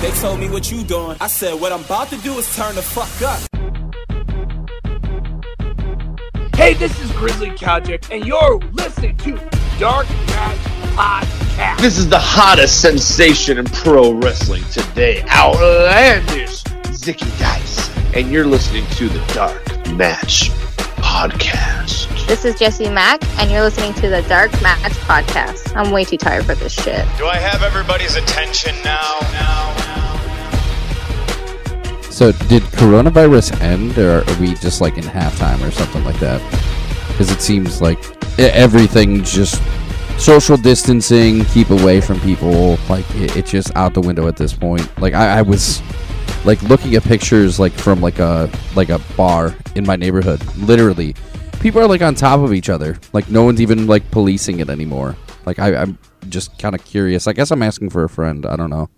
They told me what you doing. I said, what I'm about to do is turn the fuck up. Hey, this is Grizzly Kojic, and you're listening to Dark Match Podcast. This is the hottest sensation in pro wrestling today. Outlandish Zicky Dice. And you're listening to the Dark Match Podcast. This is Jesse Mack, and you're listening to the Dark Match Podcast. I'm way too tired for this shit. Do I have everybody's attention now? Now? So, did coronavirus end, or are we just like in halftime or something like that? Because it seems like everything just social distancing, keep away from people. Like it, it's just out the window at this point. Like I, I was like looking at pictures like from like a like a bar in my neighborhood. Literally, people are like on top of each other. Like no one's even like policing it anymore. Like I, I'm just kind of curious. I guess I'm asking for a friend. I don't know.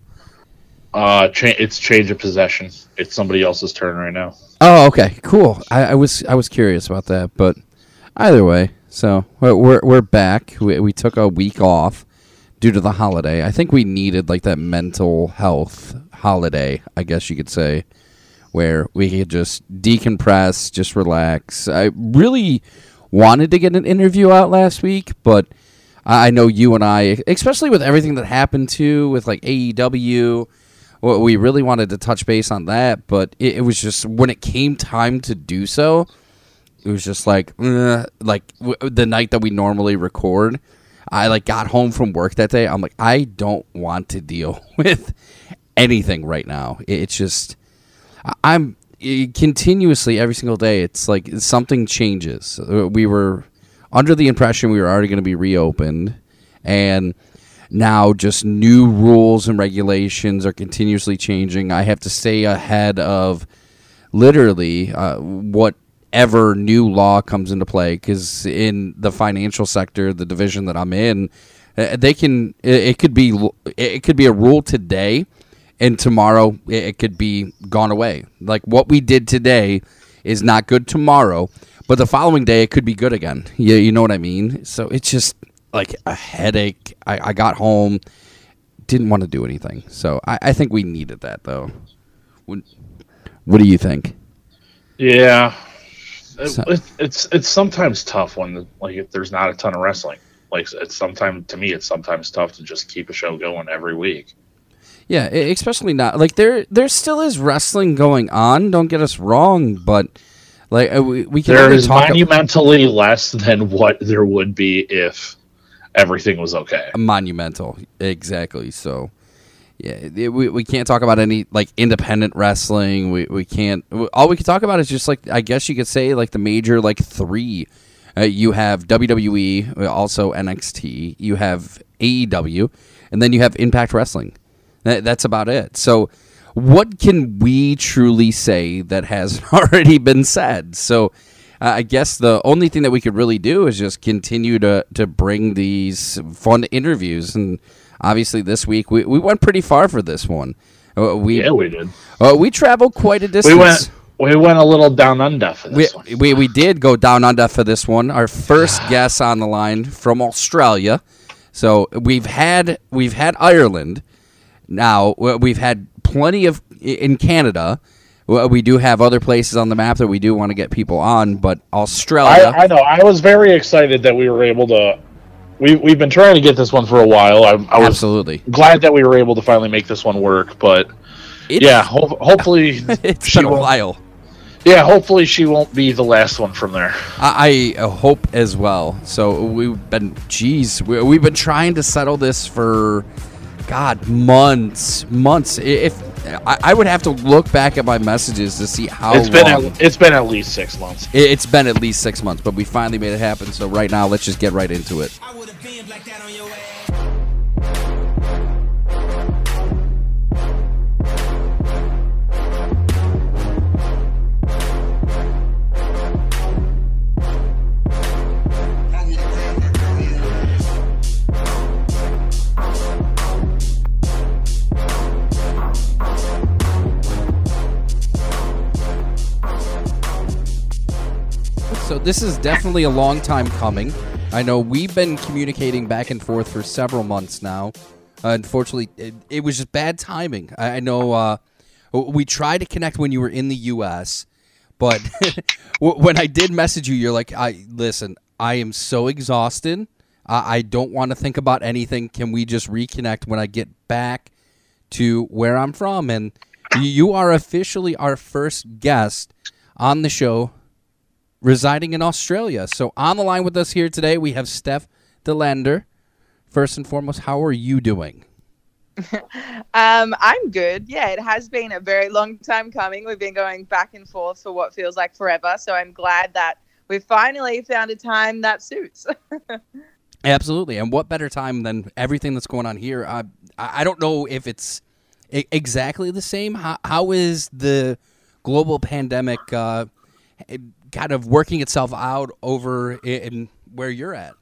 Uh, cha- it's change of possession. It's somebody else's turn right now. Oh, okay, cool. I, I was I was curious about that, but either way, so we're we're, back. We, we took a week off due to the holiday. I think we needed like that mental health holiday, I guess you could say, where we could just decompress, just relax. I really wanted to get an interview out last week, but I know you and I, especially with everything that happened too, with like AEW, well, we really wanted to touch base on that, but it, it was just when it came time to do so, it was just like, uh, like w- the night that we normally record. I like got home from work that day. I'm like, I don't want to deal with anything right now. It- It's just, I'm it, continuously every single day. It's like something changes. Uh, We were under the impression we were already going to be reopened, and now just new rules and regulations are continuously changing. I have to stay ahead of literally uh, whatever new law comes into play because in the financial sector, the division that I'm in, uh, they can it, could be it could be a rule today and tomorrow it could be gone away. Like what we did today is not good tomorrow, but the following day it could be good again. You, you know what I mean? So it's just like a headache. I, I got home, didn't want to do anything. So I, I think we needed that though. What, what do you think? Yeah, So- it, it's it's sometimes tough when like if there's not a ton of wrestling. Like it's sometimes to me, it's sometimes tough to just keep a show going every week. Yeah, especially not like there. There still is wrestling going on. Don't get us wrong, but like uh, we, we can There is monumentally less than what there would be if everything was okay. monumental exactly. So yeah, it- we we can't talk about any like independent wrestling. We we can't. All we can talk about is just like I guess you could say like the major like three. Uh, you have WWE, also NXT. You have AEW, and then you have Impact Wrestling. That, that's about it. So, what can we truly say that has already been said? So, uh, I guess the only thing that we could really do is just continue to to bring these fun interviews. And obviously, this week we, we went pretty far for this one. Uh, we Yeah, we did. uh, we traveled quite a distance. We went we went a little down under for We, this one. we, we did go down under for this one. Our first guest on the line from Australia. So we've had we've had Ireland. Now we've had plenty of in Canada. W- We do have other places on the map that we do want to get people on, but Australia. I, I know. I was very excited that we were able to. We we've been trying to get this one for a while. I, I was absolutely. glad that we were able to finally make this one work. But It's, yeah, ho- hopefully it's she been a won't- while. Yeah, hopefully she won't be the last one from there. I, I hope as well. So we've been, geez, we, we've been trying to settle this for, God, months, months. If I, I would have to look back at my messages to see how it's been long. at, it's been at least six months. It- it's been at least six months, but we finally made it happen. So right now, let's just get right into it. So this is definitely a long time coming. I know we've been communicating back and forth for several months now. unfortunately, it, it was just bad timing. I, I know uh, we tried to connect when you were in the U.S., but when I did message you, you're like, "I listen, I am so exhausted. I, I don't want to think about anything. Can we just reconnect when I get back to where I'm from?" And you are officially our first guest on the show residing in Australia. So on the line with us here today, we have Steph De Lander. First and foremost, how are you doing? Um, I'm good. Yeah, it has been a very long time coming. We've been going back and forth for what feels like forever. So I'm glad that we finally found a time that suits. Absolutely, and what better time than everything that's going on here? I I don't know if it's exactly the same. How how is the global pandemic uh, kind of working itself out over in where you're at?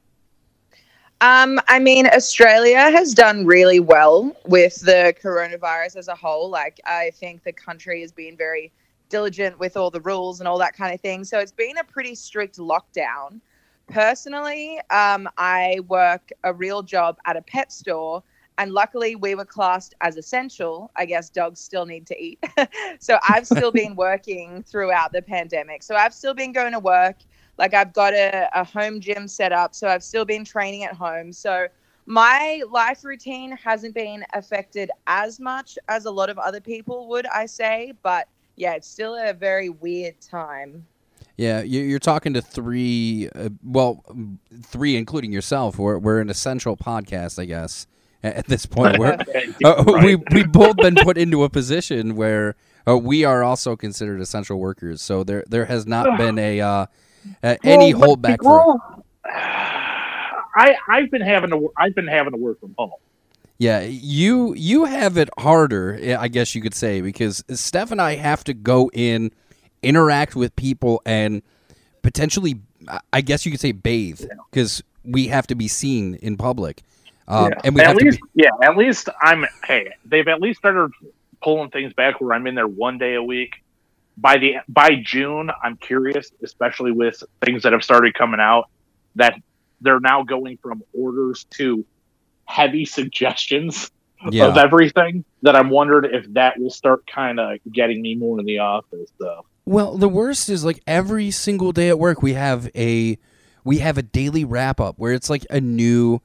Um, I mean, Australia has done really well with the coronavirus as a whole. Like, I think the country has been very diligent with all the rules and all that kind of thing. So it's been a pretty strict lockdown. Personally, um, I work a real job at a pet store, and luckily we were classed as essential. I guess dogs still need to eat. so I've still been working throughout the pandemic. So I've still been going to work. Like I've got a, a home gym set up, so I've still been training at home. So my life routine hasn't been affected as much as a lot of other people would, I say. But yeah, it's still a very weird time. Yeah, you- you're talking to three, uh, well, three including yourself. We're we're an essential podcast, I guess. At this point, we're uh, we we both been put into a position where uh, we are also considered essential workers. So there there has not been a uh, uh, any Well, holdback for. I I've been having to I've been having to work from home. Yeah, you you have it harder, I guess you could say, because Steph and I have to go in, interact with people, and potentially, I guess you could say, bathe, because we have to be seen in public, um, Yeah. and we at least to be. yeah, at least I'm hey, they've at least started pulling things back where I'm in there one day a week. By the by June, I'm curious, especially with things that have started coming out, that they're now going from orders to heavy suggestions Yeah. of everything. That I'm wondering if that will start kind of getting me more in the office. So Well, the worst is like every single day at work we have a we have a daily wrap up where it's like a new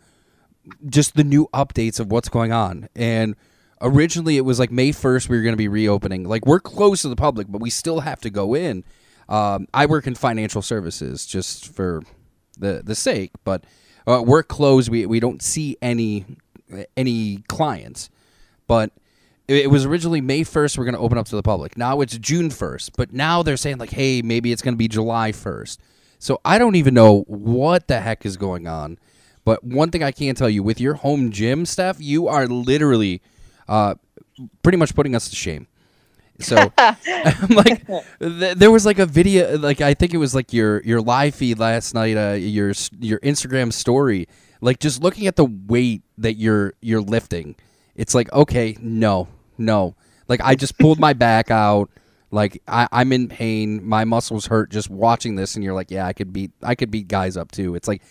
just the new updates of what's going on. And originally it was like May 1st we were going to be reopening. Like we're close to the public, but we still have to go in. Um, I work in financial services just for the the sake, but uh, we're closed. We we don't see any any clients. But it was originally May 1st we're going to open up to the public. Now it's June 1st, but now they're saying like hey, maybe it's going to be July 1st. So I don't even know what the heck is going on. But one thing I can tell you with your home gym stuff, you are literally uh, pretty much putting us to shame. So I'm like, th- there was like a video, like I think it was like your your live feed last night, uh, your your Instagram story, like just looking at the weight that you're you're lifting. It's like okay, no, no, like I just pulled my back out. Like I, I'm in pain. My muscles hurt just watching this, and you're like, yeah, I could beat I could beat guys up too. It's like,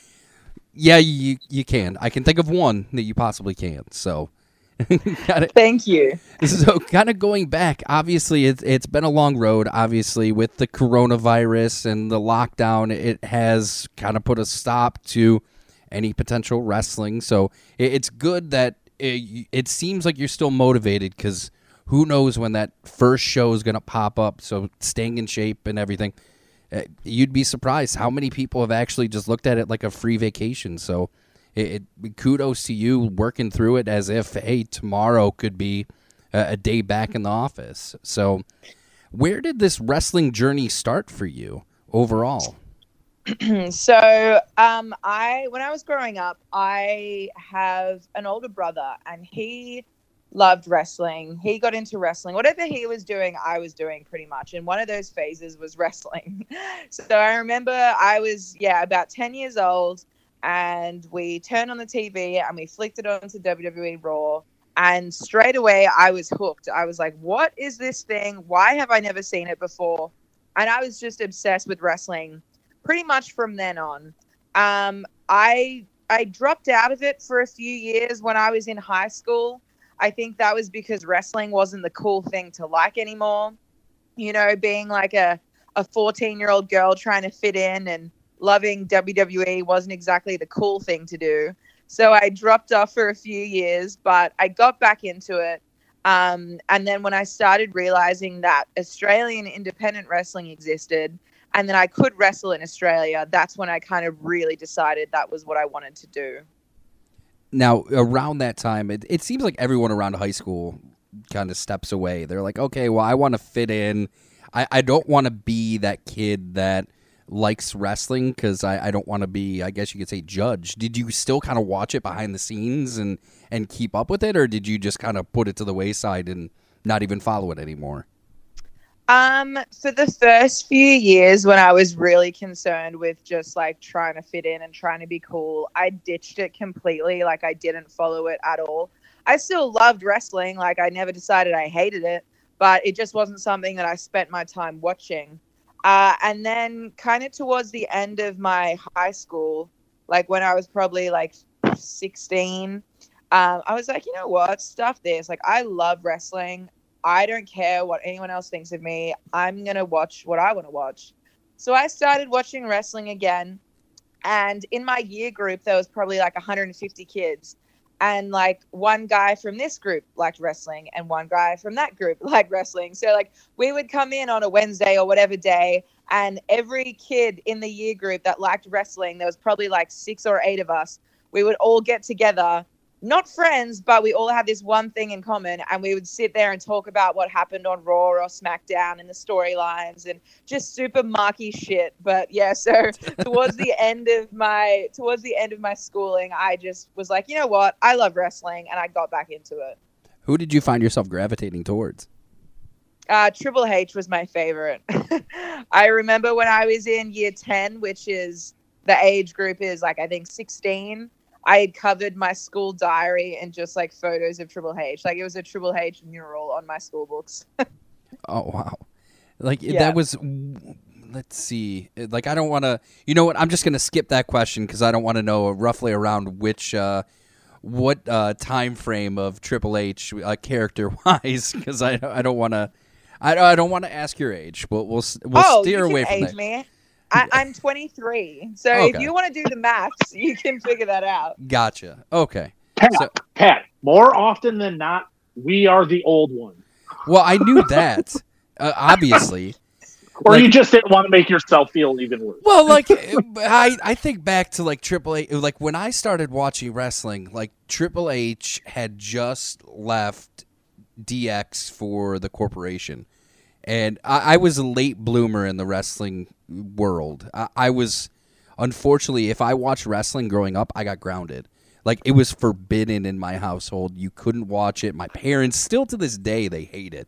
yeah, you you can. I can think of one that you possibly can. So, it. Thank you. So, kind of going back, obviously, it's it's been a long road. Obviously, with the coronavirus and the lockdown, it has kind of put a stop to any potential wrestling. So, it, it's good that eh, it, it seems like you're still motivated because who knows when that first show is going to pop up. So, staying in shape and everything. Uh, You'd be surprised how many people have actually just looked at it like a free vacation. So, it, it kudos to you working through it as if hey tomorrow could be a, a day back in the office so where did this wrestling journey start for you overall so um i when i was growing up i have an older brother and he loved wrestling. He got into wrestling. Whatever he was doing i was doing pretty much. And one of those phases was wrestling. So i remember i was yeah about 10 years old and we turned on the tv and we flicked it onto wwe raw. And straight away i was hooked. I was like what is this thing? Why have i never seen it before? And i was just obsessed with wrestling pretty much from then on. Um, I I dropped out of it for a few years when I was in high school. I think that was because wrestling wasn't the cool thing to like anymore. You know, being like a a 14 year old girl trying to fit in and loving WWE wasn't exactly the cool thing to do. So I dropped off for a few years, but I got back into it. Um, and then when I started realizing that Australian independent wrestling existed and then I could wrestle in Australia, that's when I kind of really decided that was what I wanted to do. Now, around that time, it, it seems like everyone around high school kind of steps away. They're like, okay, well, I want to fit in. I, I don't want to be that kid that likes wrestling because I, I don't want to be, I guess you could say, judged. Did you still kind of watch it behind the scenes and, and keep up with it, or did you just kind of put it to the wayside and not even follow it anymore? Um, for the first few years when I was really concerned with just like trying to fit in and trying to be cool, I ditched it completely. Like I didn't follow it at all. I still loved wrestling. Like I never decided I hated it, but it just wasn't something that I spent my time watching. Uh, and then kind of towards the end of my high school, like when I was probably like 16, um, I was like, you know what? Stuff this. Like I love wrestling. I don't care what anyone else thinks of me. I'm going to watch what I want to watch. So I started watching wrestling again. And in my year group, there was probably like 150 kids. And like one guy from this group liked wrestling, and one guy from that group liked wrestling. So, like, we would come in on a Wednesday or whatever day, and every kid in the year group that liked wrestling, there was probably like six or eight of us, we would all get together not friends, but we all had this one thing in common, and we would sit there and talk about what happened on Raw or SmackDown and the storylines and just super marky shit. But yeah, so towards the end of my towards the end of my schooling, I just was like, you know what, I love wrestling, and I got back into it. Who did you find yourself gravitating towards? Uh, Triple H was my favorite. I remember when I was in year ten, which is the age group is like I think sixteen I had covered my school diary and just like photos of Triple H. Like it was a Triple H mural on my school books. oh wow! Like Yeah. that was. Let's see. Like I don't want to. You know what? I'm just going to skip that question because I don't want to know roughly around which. Uh, what uh, time frame of Triple H uh, character wise? Because I I don't want to. I, I don't want to ask your age. We'll we'll, we'll oh, steer away from age that. me. I, I'm 23, so if you want to do the maths, you can figure that out. Gotcha. Okay. Pat, So- Pat, more often than not, we are the old one. Well, I knew that. Uh, obviously. Or Like- you just didn't want to make yourself feel even worse. Well, like I, I think back to like Triple H. Like when I started watching wrestling, like Triple H had just left DX for the corporation, and I, I was a late bloomer in the wrestling world. I, I was, unfortunately, if I watched wrestling growing up, I got grounded. Like it was forbidden in my household. You couldn't watch it. My parents, still to this day, they hate it.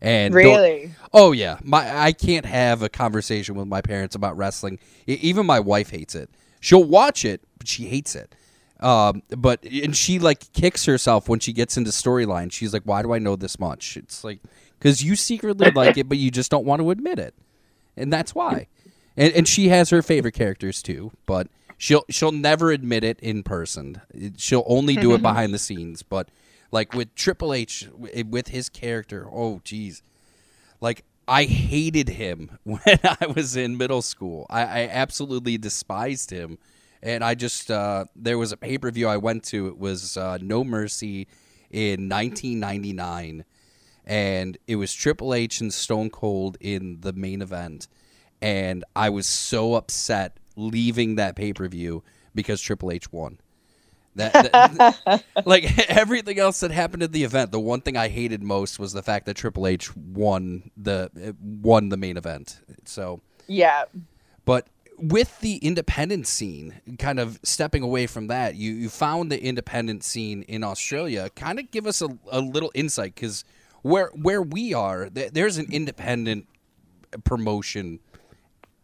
And Really? Oh yeah, my I can't have a conversation with my parents about wrestling. E- even my wife hates it. She'll watch it, but she hates it. Um, but and she like kicks herself when she gets into storyline. She's like, "Why do I know this much?" It's like because you secretly like it, but you just don't want to admit it, and that's why. And and she has her favorite characters too, but she'll she'll never admit it in person. She'll only do it behind the scenes. But like with Triple H, with his character, oh geez, like I hated him when I was in middle school. I, I absolutely despised him, and I just uh, there was a pay per view I went to. It was uh, No Mercy in 1999, and it was Triple H and Stone Cold in the main event, and I was so upset leaving that pay per view because Triple H won. That, that- like everything else that happened at the event, the one thing I hated most was the fact that Triple H won the won the main event. So, Yeah. but with the independent scene, kind of stepping away from that, you you found the independent scene in Australia. Kind of give us a, a little insight because where where we are, th- there's an independent promotion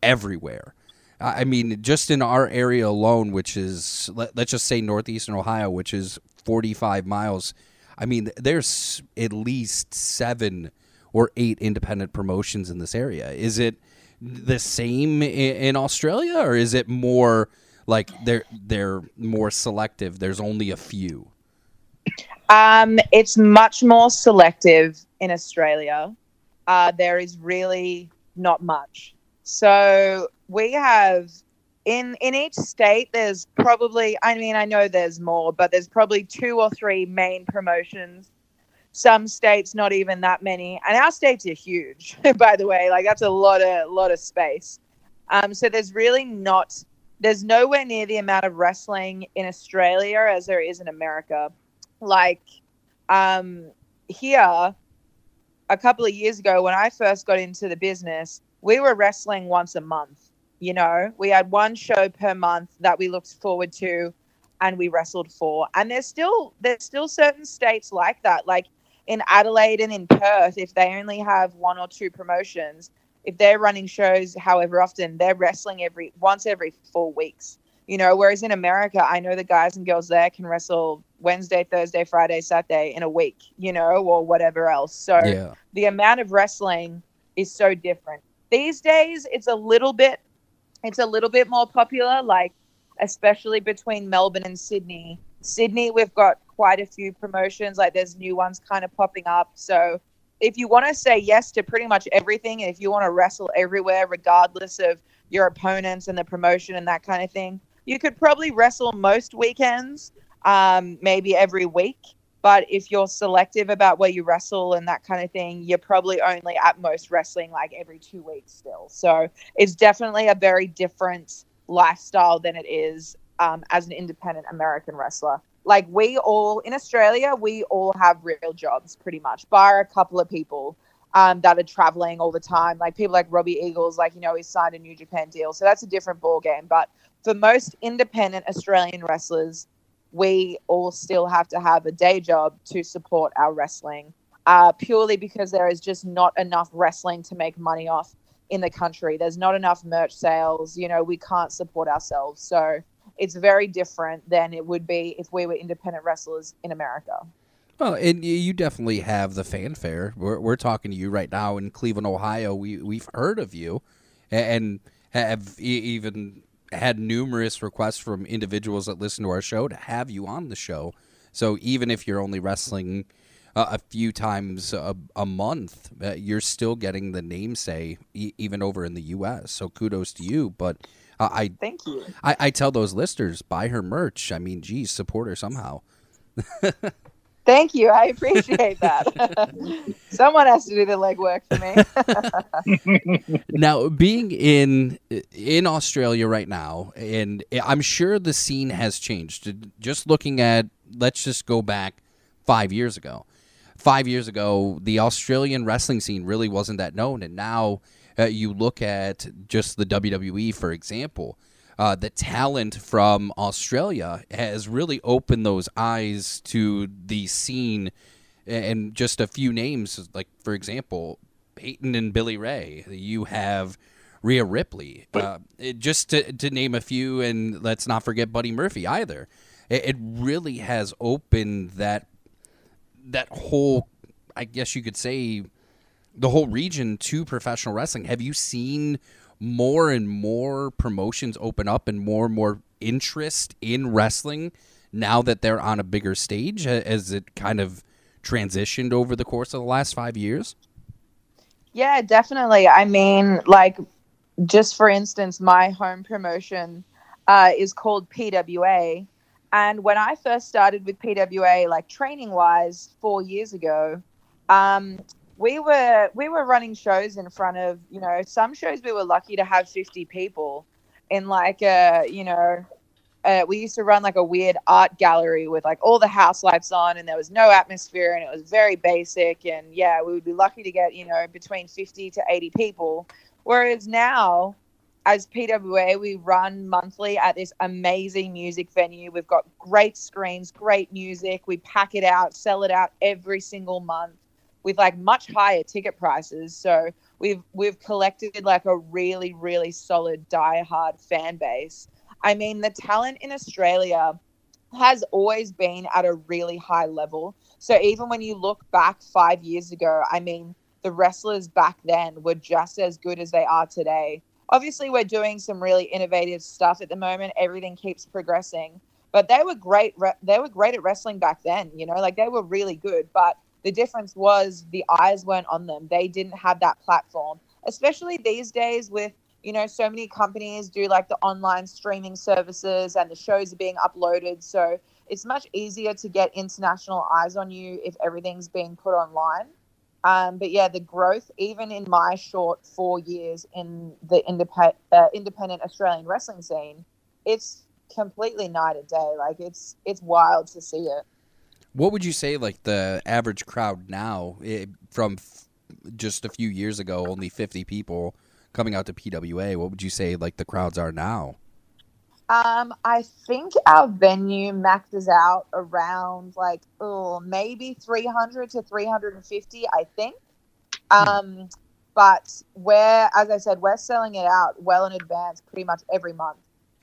everywhere. I mean, just in our area alone, which is let, let's just say northeastern Ohio, which is 45 miles. I mean, there's at least seven or eight independent promotions in this area. Is it the same in, in Australia, or is it more like they're they're more selective. There's only a few. Um, it's much more selective in Australia. Uh, there is really not much. So we have in in each state. There's probably. I mean, I know there's more, but there's probably two or three main promotions. Some states not even that many, and our states are huge. By the way, like that's a lot of lot of space. Um, so there's really not. There's nowhere near the amount of wrestling in Australia as there is in America like um here a couple of years ago when I first got into the business, we were wrestling once a month. You know, we had one show per month that we looked forward to and we wrestled for. And there's still there's still certain states like that. Like in Adelaide and in Perth, if they only have one or two promotions, if they're running shows however often, they're wrestling every once every four weeks. You know, whereas in America, I know the guys and girls there can wrestle Wednesday, Thursday, Friday, Saturday in a week, you know, or whatever else. So Yeah. the amount of wrestling is so different. These days it's a little bit it's a little bit more popular, like especially between Melbourne and Sydney. Sydney, we've got quite a few promotions, like there's new ones kind of popping up. So if you want to say yes to pretty much everything, and if you want to wrestle everywhere, regardless of your opponents and the promotion and that kind of thing, you could probably wrestle most weekends, um, maybe every week. But if you're selective about where you wrestle and that kind of thing, you're probably only at most wrestling like every two weeks still. So it's definitely a very different lifestyle than it is um, as an independent American wrestler. Like we all in Australia, we all have real jobs pretty much, bar a couple of people um, that are traveling all the time. Like people like Robbie Eagles, like you know, he's signed a New Japan deal, so that's a different ball game. But for most independent Australian wrestlers, we all still have to have a day job to support our wrestling, uh, purely because there is just not enough wrestling to make money off in the country. There's not enough merch sales. You know, we can't support ourselves. So it's very different than it would be if we were independent wrestlers in America. Well, and you definitely have the fanfare. We're, we're talking to you right now in Cleveland, Ohio. We we've heard of you, and have even had numerous requests from individuals that listen to our show to have you on the show. So even if you're only wrestling uh, a few times a, a month, uh, you're still getting the name say e- even over in the U.S. So kudos to you. But uh, I Thank you. I, I tell those listeners buy her merch. I mean, geez, support her somehow. Thank you. I appreciate that. Someone has to do the legwork for me. now being in in Australia right now, and I'm sure the scene has changed. Just looking at, let's just go back five years ago. Five years ago, the Australian wrestling scene really wasn't that known, and now uh, you look at just the WWE, for example. Uh, the talent from Australia has really opened those eyes to the scene, and just a few names, like for example, Peyton and Billie Kay. You have Rhea Ripley, uh, just to, to name a few, and let's not forget Buddy Murphy either. It, it really has opened that that whole, I guess you could say, the whole region to professional wrestling. Have you seen more and more promotions open up and more and more interest in wrestling now that they're on a bigger stage? Has it kind of transitioned over the course of the last five years? Yeah, definitely. I mean, like, just for instance, my home promotion uh, is called PWA. And when I first started with PWA, like training wise, four years ago, um, we were we were running shows in front of you know some shows we were lucky to have 50 people in like a you know uh, we used to run like a weird art gallery with like all the house lights on and there was no atmosphere and it was very basic and yeah we would be lucky to get you know between 50 to 80 people. Whereas now as pwa we run monthly at this amazing music venue. We've got great screens great music. We pack it out sell it out every single month with like much higher ticket prices so we've we've collected like a really really solid die-hard fan base I mean, the talent in Australia has always been at a really high level. So even when you look back five years ago, I mean, the wrestlers back then were just as good as they are today. obviously we're doing some really innovative stuff at the moment. Everything keeps progressing, but they were great. Re- they were great at wrestling back then. You know, like they were really good. But the difference was the eyes weren't on them. They didn't have that platform, especially these days with you know so many companies do like the online streaming services and the shows are being uploaded. So it's much easier to get international eyes on you if everything's being put online. Um, but yeah, the growth, even in my short four years in the uh, independent Australian wrestling scene, it's completely night and day. Like it's it's wild to see it. What would you say, like the average crowd now, it, from f- just a few years ago, only fifty people coming out to PWA? What would you say, like the crowds are now? Um, I think our venue maxes out around like oh maybe 300 to 350. I think. Um, but we're as I said, we're selling it out well in advance, pretty much every month.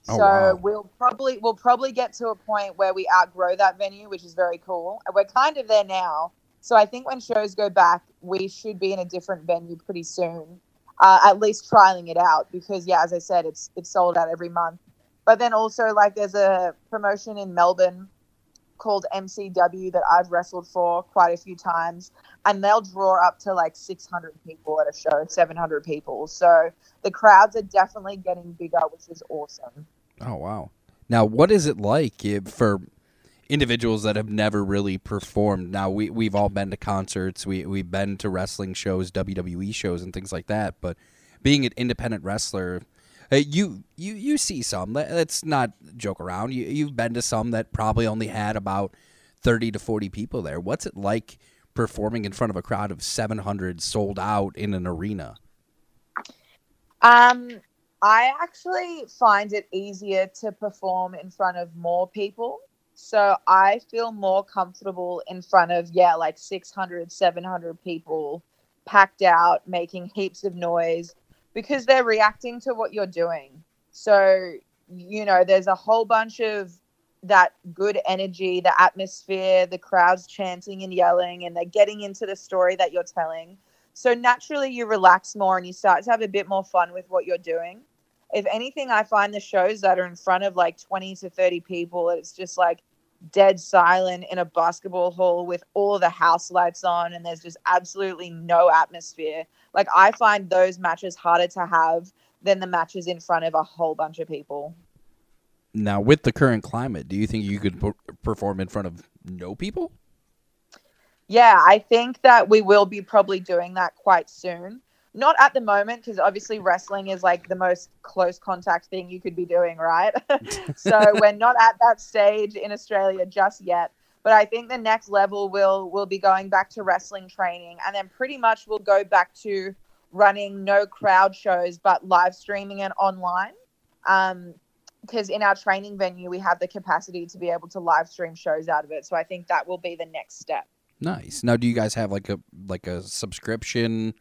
Oh, so wow. we'll probably we'll probably get to a point where we outgrow that venue, which is very cool. We're kind of there now. So I think when shows go back, we should be in a different venue pretty soon. Uh, at least trialing it out because yeah, as I said, it's it's sold out every month. But then also like there's a promotion in Melbourne called MCW that I've wrestled for quite a few times, and they'll draw up to like 600 people at a show, 700 people. So the crowds are definitely getting bigger, which is awesome. Oh wow! Now, what is it like for individuals that have never really performed? Now, we we've all been to concerts, we we've been to wrestling shows, WWE shows, and things like that. But being an independent wrestler, uh, you you you see some. Let- Let's not joke around. You you've been to some that probably only had about thirty to forty people there. What's it like performing in front of a crowd of seven hundred sold out in an arena? Um, I actually find it easier to perform in front of more people. So I feel more comfortable in front of, yeah, like 600, 700 people packed out, making heaps of noise because they're reacting to what you're doing. So, you know, there's a whole bunch of that good energy, the atmosphere, the crowds chanting and yelling, and they're getting into the story that you're telling. So naturally, you relax more and you start to have a bit more fun with what you're doing. If anything, I find the shows that are in front of like 20 to 30 people, it's just like dead silent in a basketball hall with all the house lights on, and there's just absolutely no atmosphere. Like, I find those matches harder to have than the matches in front of a whole bunch of people. Now, with the current climate, do you think you could perform in front of no people? Yeah, I think that we will be probably doing that quite soon. Not at the moment, because obviously wrestling is like the most close contact thing you could be doing, right? so we're not at that stage in Australia just yet. But I think the next level will will be going back to wrestling training, and then pretty much we'll go back to running no crowd shows, but live streaming and online. Um, because in our training venue we have the capacity to be able to live stream shows out of it. So I think that will be the next step. Nice. Now, do you guys have like a like a subscription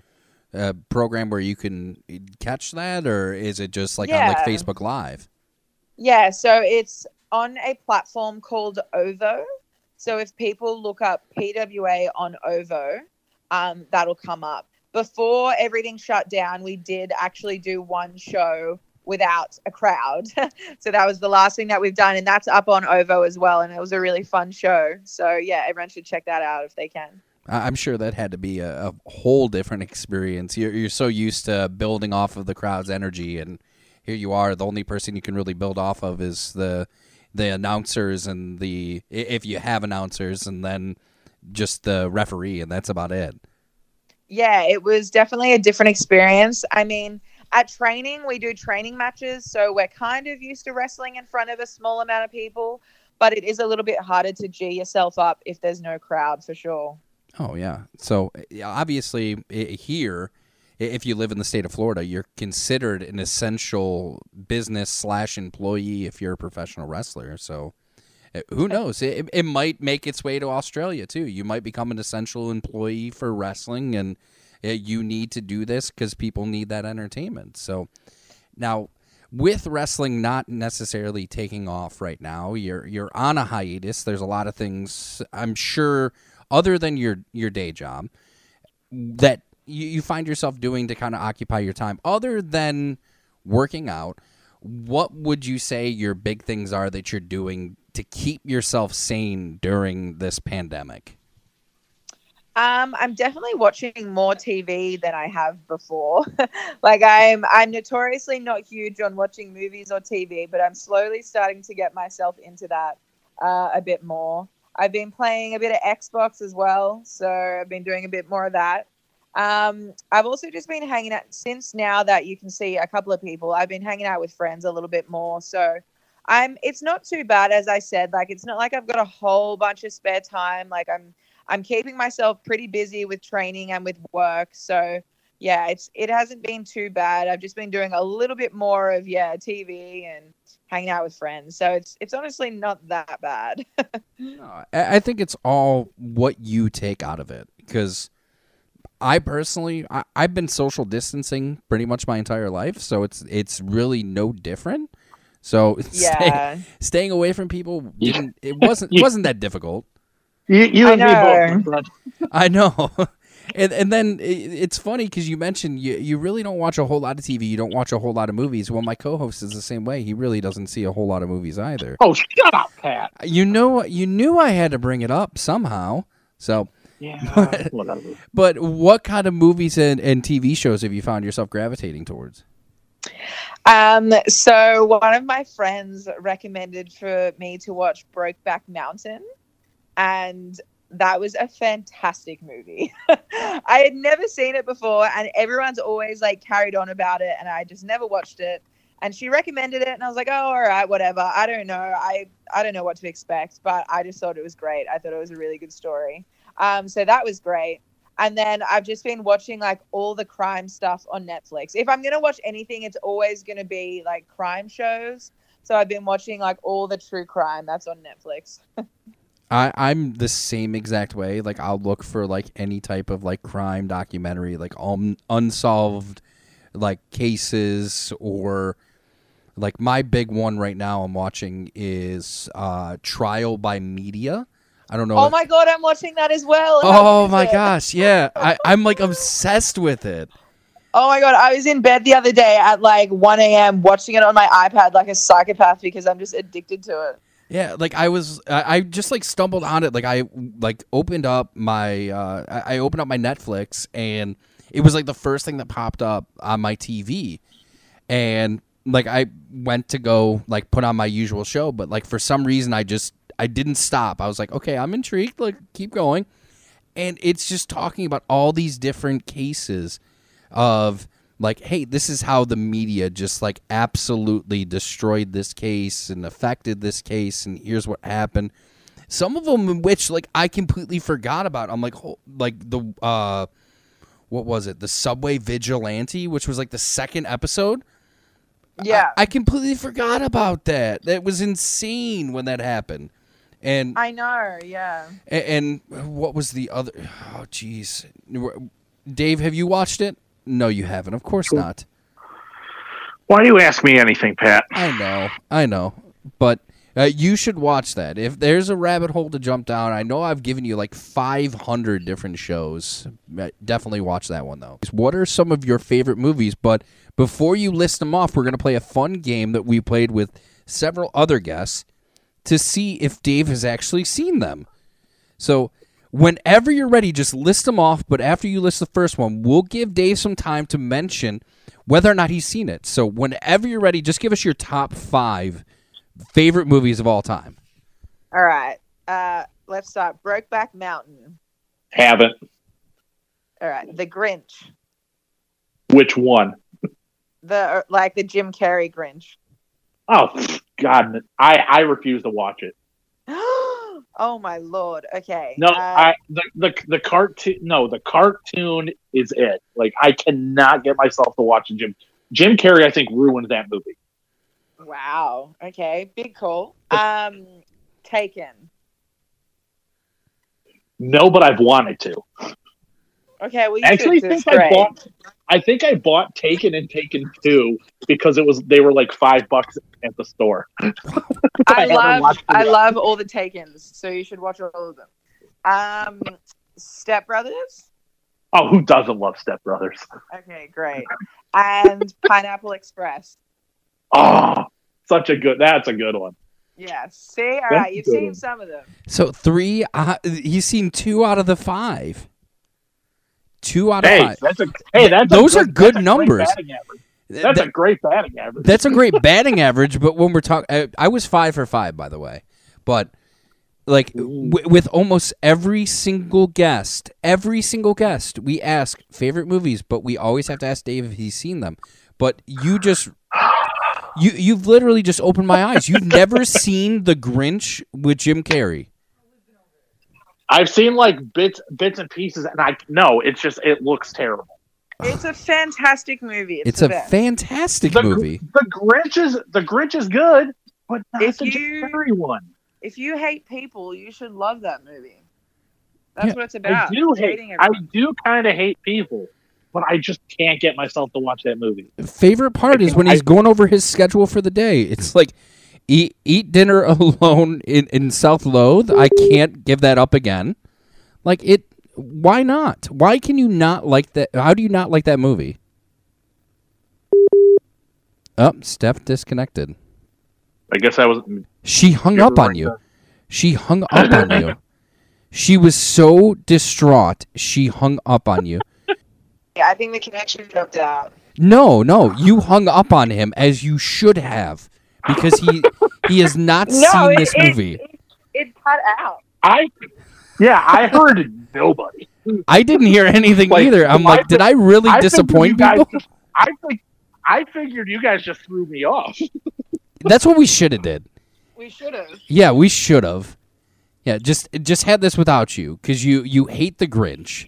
uh, program where you can catch that, or is it just like on like Facebook Live? Yeah, so it's on a platform called OVO. So if people look up PWA on OVO, um, that'll come up. Before everything shut down, we did actually do one show without a crowd. so that was the last thing that we've done, and that's up on OVO as well. And it was a really fun show. So yeah, everyone should check that out if they can. I'm sure that had to be a, a whole different experience. You're, you're so used to building off of the crowd's energy, and here you are. The only person you can really build off of is the the announcers and the if you have announcers, and then just the referee, and that's about it. yeah, it was definitely a different experience. I mean, at training, we do training matches, so we're kind of used to wrestling in front of a small amount of people, but it is a little bit harder to G yourself up if there's no crowd for sure. Oh yeah. So obviously here, if you live in the state of Florida, you're considered an essential business slash employee if you're a professional wrestler. So uh, who knows? It, it might make its way to Australia too. You might become an essential employee for wrestling, and Eh, you need to do this because people need that entertainment. So now. With wrestling not necessarily taking off right now, you're you're on a hiatus. There's a lot of things I'm sure other than your your day job that you, you find yourself doing to kind of occupy your time other than working out. What would you say your big things are that you're doing to keep yourself sane during this pandemic? Um, I'm definitely watching more TV than I have before. like I'm I'm notoriously not huge on watching movies or TV, but I'm slowly starting to get myself into that uh, a bit more. I've been playing a bit of Xbox as well, so I've been doing a bit more of that. Um, I've also just been hanging out since now that you can see a couple of people. I've been hanging out with friends a little bit more, so I'm. It's not too bad, as I said. Like it's not like I've got a whole bunch of spare time. Like I'm I'm keeping myself pretty busy with training and with work. So yeah, it's it hasn't been too bad. I've just been doing a little bit more of yeah, TV and hanging out with friends. So it's it's honestly not that bad. no, I think it's all what you take out of it because I personally I, I've been social distancing pretty much my entire life, so it's it's really no different. So yeah. staying, staying away from people didn't it wasn't it wasn't that difficult. You, you I and me know. both. Brad. I know. And and then it's funny because you mentioned you you really don't watch a whole lot of TV. You don't watch a whole lot of movies. Well, my co-host is the same way. He really doesn't see a whole lot of movies either. Oh, shut up, Pat. You know, you knew I had to bring it up somehow. So, Yeah, whatever. but what kind of movies and, and TV shows have you found yourself gravitating towards? Um, so one of my friends recommended for me to watch Brokeback Mountain, and that was a fantastic movie. I had never seen it before, and everyone's always like carried on about it, and I just never watched it. And she recommended it, and I was like, "Oh, all right, whatever." I don't know. I I don't know what to expect, but I just thought it was great. I thought it was a really good story. Um, so that was great. And then I've just been watching like all the crime stuff on Netflix. If I'm gonna watch anything, it's always gonna be like crime shows. So I've been watching like all the true crime that's on Netflix. I, I'm the same exact way. Like I'll look for like any type of like crime documentary, like um, unsolved like cases or like my big one right now I'm watching is uh Trial by Media. I don't know. Oh if- my god, I'm watching that as well. Oh my it? gosh, yeah. I, I'm like obsessed with it. Oh my god, I was in bed the other day at like 1 a.m. watching it on my iPad like a psychopath because I'm just addicted to it. Yeah, like I was, I, just like stumbled on it. Like I like opened up my, uh, I opened up my Netflix, and it was like the first thing that popped up on my TV, and like I went to go like put on my usual show, but like for some reason I just I didn't stop. I was like, okay, I'm intrigued. Like keep going, and it's just talking about all these different cases of like hey this is how the media just like absolutely destroyed this case and affected this case and here's what happened some of them in which like i completely forgot about i'm like like the uh what was it the subway vigilante which was like the second episode Yeah. i, I completely forgot about that that was insane when that happened and I know, yeah. a- And, what was the other? Oh, jeez. Dave, have you watched it? No, you haven't. Of course not. Why do you ask me anything, Pat? I know. I know. But uh, you should watch that. If there's a rabbit hole to jump down, I know I've given you like 500 different shows. Uh, Definitely watch that one, though. What are some of your favorite movies? But before you list them off, we're going to play a fun game that we played with several other guests to see if Dave has actually seen them. So, whenever you're ready, just list them off. But after you list the first one, we'll give Dave some time to mention whether or not he's seen it. So, whenever you're ready, just give us your top five favorite movies of all time. All right. Uh, let's start. Brokeback Mountain. Haven't. All right. The Grinch. Which one? The uh, like the Jim Carrey Grinch. Oh God, I I refuse to watch it. oh my lord. Okay. No, Uh, I the, the the cartoon. No, the cartoon is it. Like I cannot get myself to watch Jim Jim Carrey. I think ruined that movie. Wow. Okay. Big call. Um, Taken. No, but I've wanted to. Okay. Well, you Actually, should. I It's think I bought. I think I bought Taken and Taken Two because it was they were like five bucks at the store. I I love. I yet. love all the Takens. So you should watch all of them. Um, Step Brothers. Oh, who doesn't love Step Brothers? Okay, great. And Pineapple Express. Oh, such a good. That's a good one. Yeah. See, all That's right, you've seen one. some of them. So three. Uh, he's seen two out of the five. Two out of Hey, five. that's a hey. That's a Those are good that's great numbers. That's That- a great batting average. That's a great batting average, but when we're talking, I, I was five for five, by the way. But like w- with almost every single guest, every single guest, we ask favorite movies, but we always have to ask Dave if he's seen them. But you just, you you've literally just opened my eyes. You've never seen The Grinch with Jim Carrey. I've seen like bits, bits and pieces, and I no, it's just it looks terrible. It's a fantastic movie. It's, It's a best. fantastic The, movie. the Grinch is the Grinch is good, but not If the Jim you- Carrey one. if you hate people, you should love that movie. That's Yeah. what it's I about. do It's hate. hating I do kind of hate people, but I just can't get myself to watch that movie. favorite part is when he's going over his schedule for the day. It's like eat eat dinner alone in, in South Loath. I can't give that up again. Like it why not? Why can you not like that how do you not like that movie? Oh, Steph disconnected. I guess I was. She hung up on you. there. She hung up on you. She was so distraught. She hung up on you. Yeah, I think the connection dropped out. No, no, you hung up on him as you should have because he he has not No, seen it- this it- movie. It cut out. I. Yeah, I heard nobody. I didn't hear anything Like, either. I'm I like, did think- I really I disappoint guys people? just- I think. I figured you guys just threw me off. That's what we should have did. We should have. Yeah, we should have. Yeah, just just had this without you because you you hate the Grinch.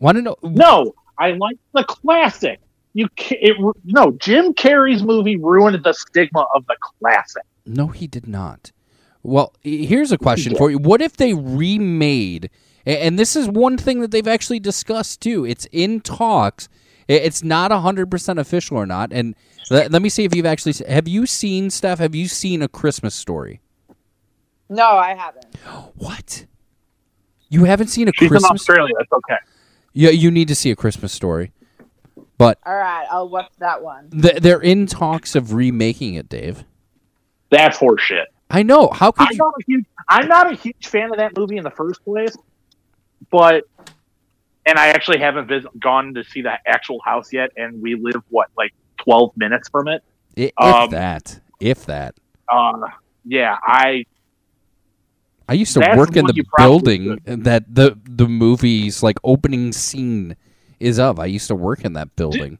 Want to know? No, I like the classic. You ca- it no Jim Carrey's movie ruined the stigma of the classic. No, he did not. Well, here's a question for you. What if they remade, and this is one thing that they've actually discussed too. It's in talks. It's not 100% official or not. And let, let me see if you've actually have you seen stuff? Have you seen a Christmas story? No, I haven't. What? You haven't seen a Christmas? She's in Australia. That's okay. Yeah, you need to see a Christmas story. But All right, I'll watch that one. th- they're in talks of remaking it, Dave. That's horseshit. I know. How could I'm you? not a huge. I'm not a huge fan of that movie in the first place, but and I actually haven't vis- gone to see the actual house yet, and we live what like 12 minutes from it. i- If um, that, if that. Uh, yeah, I I used to work in the you probably building that the the movie's like opening scene is of. I used to work in that building.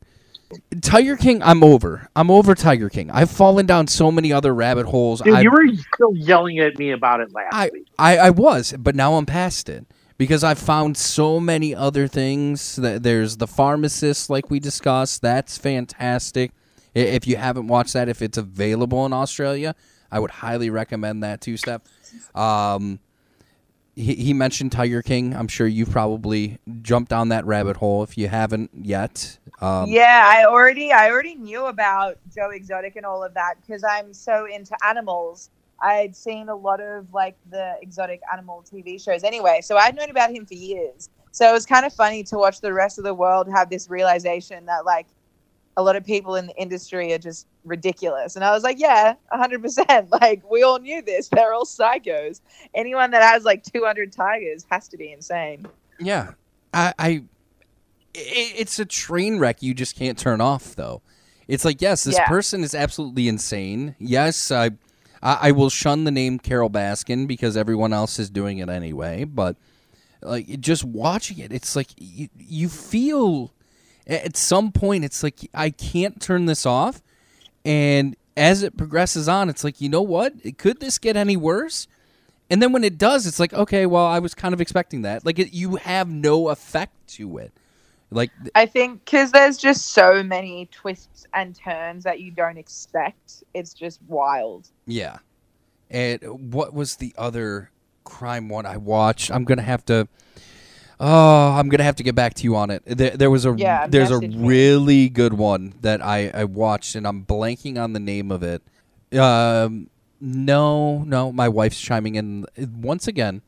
Tiger King, I'm over. I'm over Tiger King. I've fallen down so many other rabbit holes. dude, you were still yelling at me about it last I, week. I, I was, but now I'm past it because I've found so many other things. That there's the pharmacist, like we discussed. That's fantastic. If you haven't watched that, if it's available in Australia, I would highly recommend that to Steph. Um, he, he mentioned Tiger King. I'm sure you've probably jumped down that rabbit hole if you haven't yet. Um, yeah, I already I already knew about Joe Exotic and all of that because I'm so into animals. I'd seen a lot of like the exotic animal TV shows anyway, so I'd known about him for years. So it was kind of funny to watch the rest of the world have this realization that like a lot of people in the industry are just ridiculous. And I was like, yeah, 100%. Like we all knew this. They're all psychos. Anyone that has like 200 tigers has to be insane. Yeah, I, I it's a train wreck you just can't turn off though. It's like yes, this Yeah. person is absolutely insane. Yes, I, I I will shun the name Carole Baskin because everyone else is doing it anyway. But like just watching it, it's like you, you feel at some point it's like I can't turn this off, and as it progresses on, it's like you know what? Could this get any worse? And then when it does, it's like, okay, well, I was kind of expecting that. Like, it, you have no effect to it. Like, th- I think because there's just so many twists and turns that you don't expect. It's just wild. yeah. And what was the other crime one I watched? I'm gonna have to. Oh, I'm gonna have to get back to you on it. There, there was a Yeah, there's a message me. really good one that I, I watched, and I'm blanking on the name of it. Um, no, no, my wife's chiming in once again.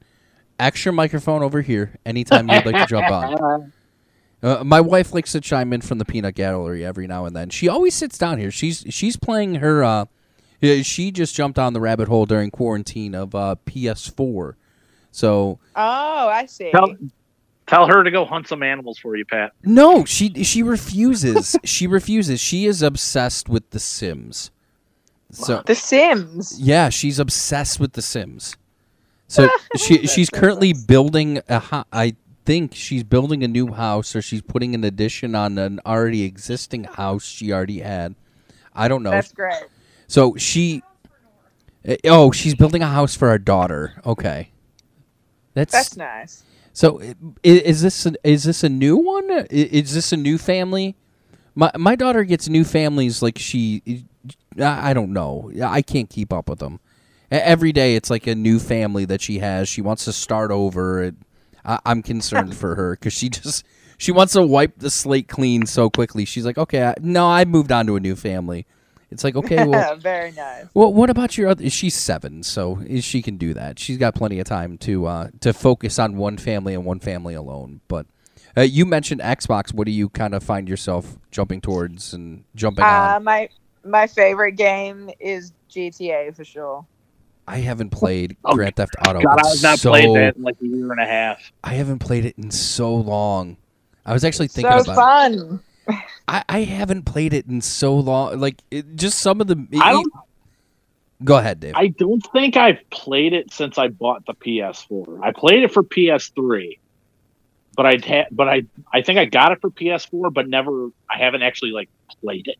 extra microphone over here anytime you'd like to jump on. Uh, my wife likes to chime in from the peanut gallery every now and then. She always sits down here. She's she's playing her. Uh, she just jumped on the rabbit hole during quarantine of uh, PS4. So Oh, I see. Tell, tell her to go hunt some animals for you, Pat. no, she she refuses. she refuses. She is obsessed with The Sims. So The Sims. Yeah, she's obsessed with The Sims. So she she's currently building a ho- I think she's building a new house or she's putting an addition on an already existing house she already had. I don't know. That's great. So she eh, Oh, she's building a house for our daughter. Okay. That's, That's nice. So. Is this a, is this a new one? Is this a new family? My my daughter gets new families like she. I don't know. I can't keep up with them. Every day it's like a new family that she has. She wants to start over. I, I'm concerned for her because she just she wants to wipe the slate clean so quickly. She's like, okay, I, no, I moved on to a new family. It's like, okay, well, Very nice. well, what about your other? She's seven, so she can do that. She's got plenty of time to uh, to focus on one family and one family alone. But uh, you mentioned Xbox. What do you kind of find yourself jumping towards and jumping Uh, on? my my favorite game is GTA for sure. I haven't played Oh, Grand Theft Auto. God, I have not so, played that in like a year and a half. I haven't played it in so long. I was actually thinking so about. fun. It. I I haven't played it in so long. Like it, just some of the. I don't. Go ahead, Dave. I don't think I've played it since I bought the PS4. I played it for PS3, but I ha- but I I think I got it for PS4, but never. I haven't actually like played it.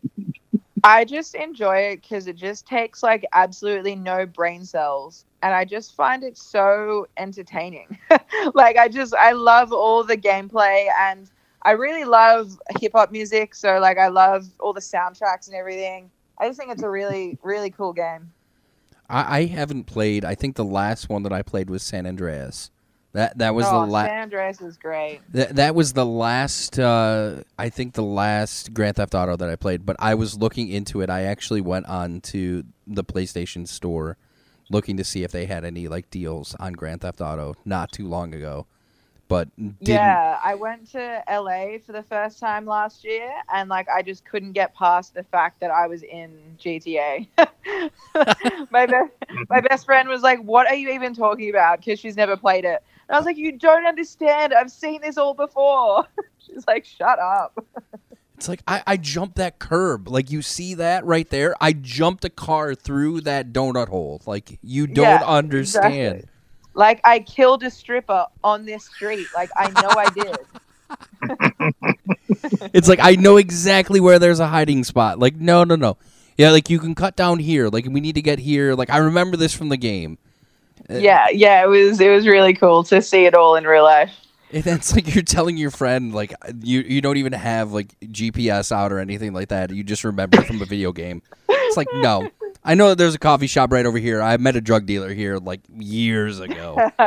I just enjoy it because it just takes like absolutely no brain cells, and I just find it so entertaining. like I just I love all the gameplay, and I really love hip hop music. So like I love all the soundtracks and everything. I just think it's a really really cool game. I, I haven't played. I think the last one that I played was San Andreas. That that was oh, the last. San Andreas is great. That, that was the last. Uh, I think the last Grand Theft Auto that I played. But I was looking into it. I actually went on to the PlayStation Store, looking to see if they had any like deals on Grand Theft Auto not too long ago. But. Yeah, I went to LA for the first time last year, and like I just couldn't get past the fact that I was in GTA. my be- my best friend was like, "What are you even talking about?" Because she's never played it. And I was like, "You don't understand. I've seen this all before." she's like, "Shut up." It's like I, I jumped that curb. Like you see that right there. I jumped a car through that donut hole. Like you don't Yeah, understand. exactly. Like I killed a stripper on this street. Like I know I did. It's like I know exactly where there's a hiding spot. Like no, no, no. Yeah, like you can cut down here. Like we need to get here. Like I remember this from the game. Uh, yeah, yeah. It was it was really cool to see it all in real life. And it's like you're telling your friend like you you don't even have like GPS out or anything like that. You just remember from a video game. It's like no. I know that there's a coffee shop right over here. I met a drug dealer here like years ago.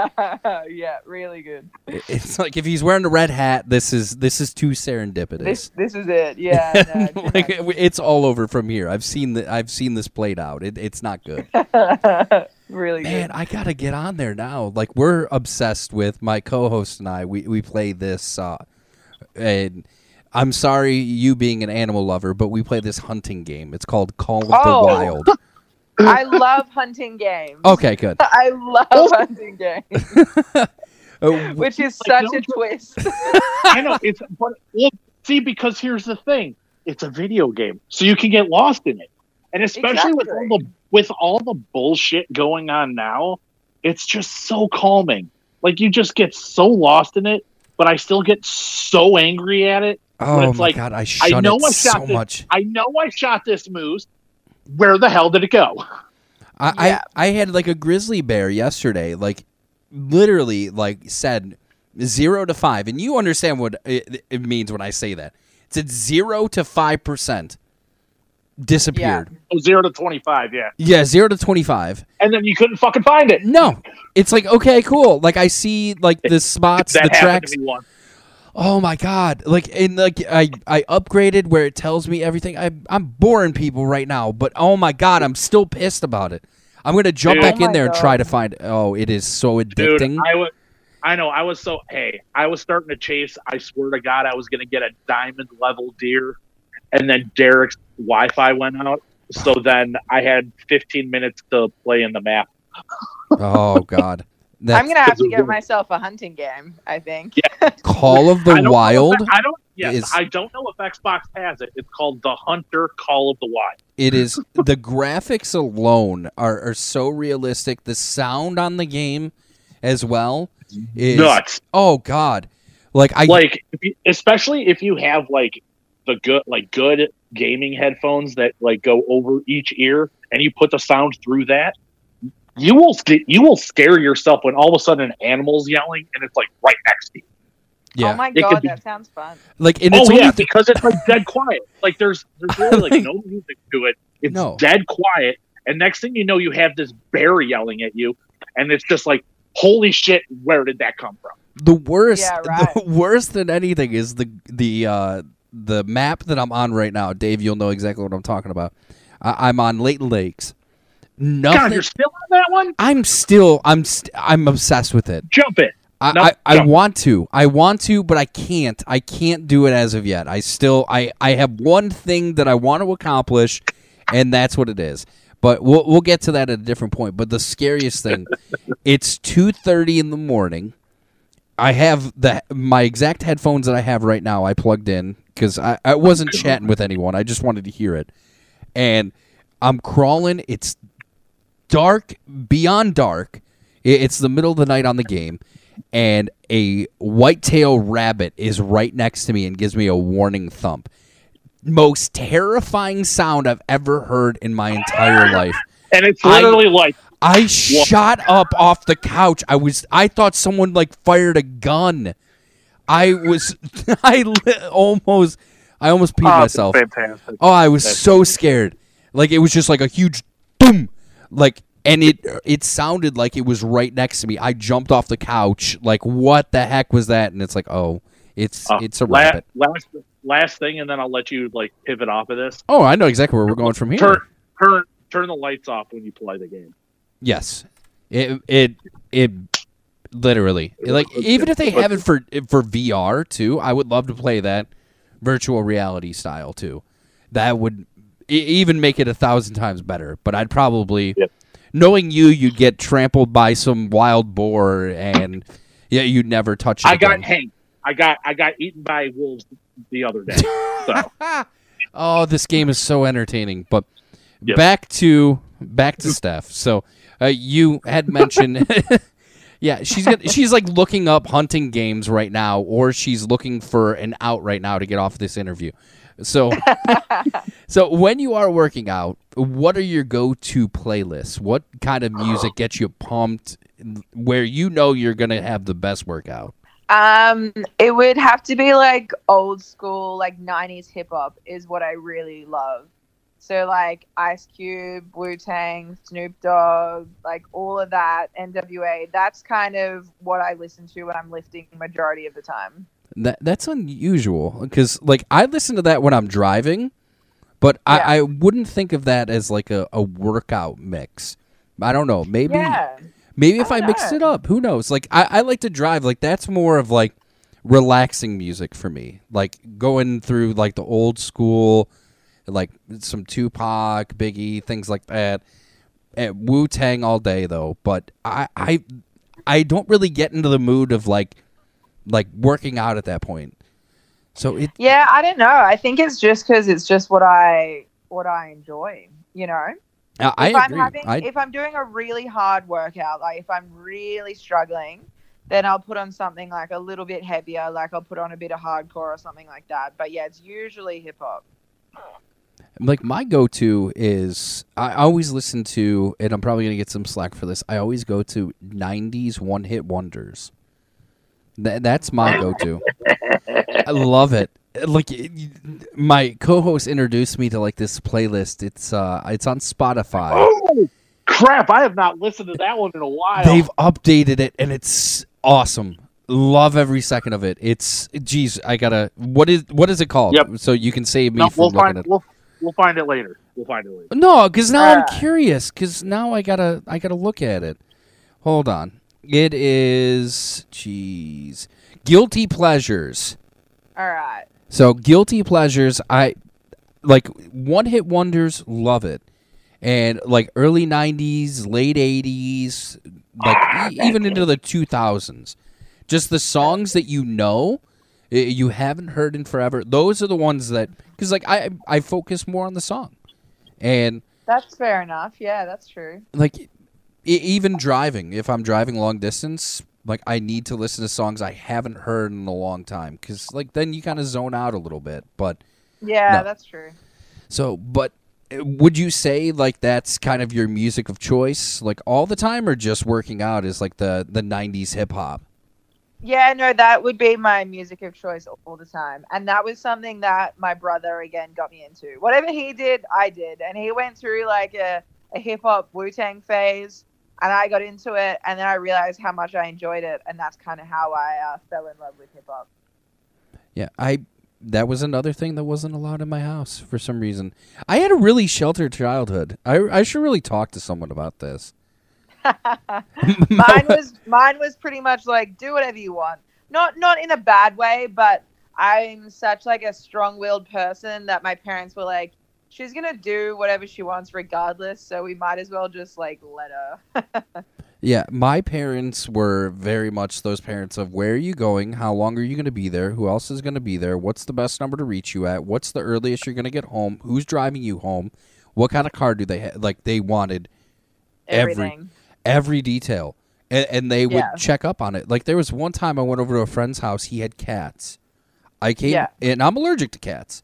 yeah, really good. It's like if he's wearing a red hat, this is this is too serendipitous. This this is it. Yeah. no, like it's all over from here. I've seen the I've seen this played out. It, it's not good. really Man, good. I gotta get on there now. Like we're obsessed with my co-host and I. We we play this, uh, and I'm sorry you being an animal lover, but we play this hunting game. It's called Call of Oh. the Wild. I love hunting games. Okay, good. I love hunting games, Uh, which is Like, such no a twist. I know it's but look, see because here's the thing: it's a video game, so you can get lost in it, and especially with all the with all the bullshit going on now, it's just so calming. Like you just get so lost in it, but I still get so angry at it. oh it's my like, god, I shun I know it I shot so this. much. I know I shot this moose. Where the hell did it go? I, Yeah. I I had like a grizzly bear yesterday, like literally like said zero to five, and you understand what it, it means when I say that. It's said zero to five percent disappeared. Oh, zero to twenty five, yeah, Yeah. zero to twenty five. and then you couldn't fucking find it. No, it's like okay, cool. Like I see like the spots, the happened tracks. to me once. Oh my god! Like and like I I upgraded where it tells me everything. I I'm boring people right now, but oh my god, I'm still pissed about it. I'm gonna jump Dude. back Oh in my there and try to find. Oh, it is so Dude, addicting. I was I know. I was so hey, I was starting to chase. I swear to God, I was going to get a diamond level deer, and then Derek's Wi-Fi went out. So then I had 15 minutes to play in the map. Oh God. That's I'm gonna have to get myself a hunting game. I think. Yeah. Call of the don't if Wild. I don't. Yes, is- I don't know if Xbox has it. It's called the Hunter Call of the Wild. It is the graphics alone are, are so realistic. The sound on the game as well is Nuts. Oh God. Like I like if you, especially if you have like the good like good gaming headphones that like go over each ear and you put the sound through that you will sca- you will scare yourself when all of a sudden an animal's yelling and it's like right next to you yeah. Oh my It god, be- that sounds fun. like and oh it's only yeah th- because it's like dead quiet like there's there's really like Like- no music to it it's No. dead quiet and next thing you know you have this bear yelling at you and it's just like holy shit where did that come from the worst Yeah, right. the worse than anything is the the uh the map that I'm on right now. Dave, you'll know exactly what I'm talking about. I, I'm on Layton Lakes. Nothing god you're still on that one I'm still I'm st- I'm obsessed with it. jump it I, I, I want to. I want to, but I can't. I can't do it as of yet. I still I, I have one thing that I want to accomplish and that's what it is. But we'll we'll get to that at a different point. But the scariest thing, it's two thirty in the morning. I have the my exact headphones that I have right now. I plugged in because I, I wasn't chatting with anyone. I just wanted to hear it, and I'm crawling. It's dark beyond dark. It's the middle of the night on the game, and a whitetail rabbit is right next to me and gives me a warning thump. Most terrifying sound I've ever heard in my entire life. and it's I- literally like I shot up off the couch. I was I thought someone like fired a gun. I was I li- almost I almost peed Oh, myself. fantastic Oh, I was That's so scared. Like it was just like a huge boom. Like and it it sounded like it was right next to me. I jumped off the couch. Like what the heck was that? And it's like, "Oh, it's Uh, it's a la- rabbit." Last, last thing, and then I'll let you like pivot off of this. Oh, I know exactly where we're going from here. Turn, turn, turn the lights off when you play the game. Yes, it it it literally like even if they have it for for VR too, I would love to play that virtual reality style too. That would even make it a thousand times better. But I'd probably, Yep. knowing you, you'd get trampled by some wild boar and yeah, you'd never touch it. I got again. Hank. I got I got eaten by wolves the other day. So Oh, this game is so entertaining. But Yep. back to back to Steph. So uh, you had mentioned, yeah, she's she's like looking up hunting games right now, or she's looking for an out right now to get off this interview. So, so when you are working out, what are your go-to playlists? What kind of music gets you pumped? Where you know you're gonna have the best workout? Um, it would have to be like old school, like '90s hip hop is what I really love. So like Ice Cube, Wu Tang, Snoop Dogg, like all of that, NWA. That's kind of what I listen to when I'm lifting majority of the time. That that's unusual because like I listen to that when I'm driving, but Yeah. I, I wouldn't think of that as like a, a workout mix. I don't know. Maybe Yeah. maybe if I, I mixed it up, who knows? Like I, I like to drive. Like that's more of like relaxing music for me. Like going through like the old school, like some Tupac, Biggie, things like that. Wu Tang all day though, but I I I don't really get into the mood of like like working out at that point. So it Yeah, I don't know. I think it's just because it's just what I what I enjoy. You know. I, I if I'm agree. having, I, if I'm doing a really hard workout, like if I'm really struggling, then I'll put on something like a little bit heavier, like I'll put on a bit of hardcore or something like that. But yeah, it's usually hip hop. Like my go-to is I always listen to, and I'm probably gonna get some slack for this. I always go to '90s one-hit wonders. Th- that's my go-to. I love it. Like it- my co-host introduced me to like this playlist. It's uh, it's on Spotify. oh crap! I have not listened to that one in a while. They've updated it, and it's awesome. Love every second of it. It's geez, I gotta. What is what is it called? Yep. So you can save me no, from we'll looking find at. we'll we'll find it later. We'll find it later. No, because now I'm Ah. curious. Because now I gotta I gotta look at it. Hold on. It is, jeez, guilty pleasures. All right. So guilty pleasures, I like one hit wonders, love it, and like early '90s, late '80s, like e- even into the 2000s. Just the songs that you know, i- you haven't heard in forever. Those are the ones that, because like I I focus more on the song, and That's fair enough. Yeah, that's true. like even driving if i'm driving long distance like i need to listen to songs i haven't heard in a long time because like then you kind of zone out a little bit but Yeah, No. that's true. so but uh, would you say like that's kind of your music of choice like all the time or just working out is like the the 90s hip-hop Yeah, no, that would be my music of choice all the time. And that was something that my brother again got me into. Whatever he did, I did. And he went through like a, a hip hop Wu Tang phase and I got into it and then I realized how much I enjoyed it and that's kind of how I uh, fell in love with hip hop. yeah i that was another thing that wasn't allowed in my house for some reason i had a really sheltered childhood i, I should really talk to someone about this mine was mine was pretty much like do whatever you want. Not not in a bad way, but I'm such like a strong-willed person that my parents were like she's going to do whatever she wants regardless, so we might as well just like let her. Yeah, my parents were very much those parents of where are you going? How long are you going to be there? Who else is going to be there? What's the best number to reach you at? What's the earliest you're going to get home? Who's driving you home? What kind of car do they have? Like they wanted Everything. every detail, and, and they would Yeah. check up on it. Like there was one time I went over to a friend's house. He had cats. I came, Yeah. and I'm allergic to cats.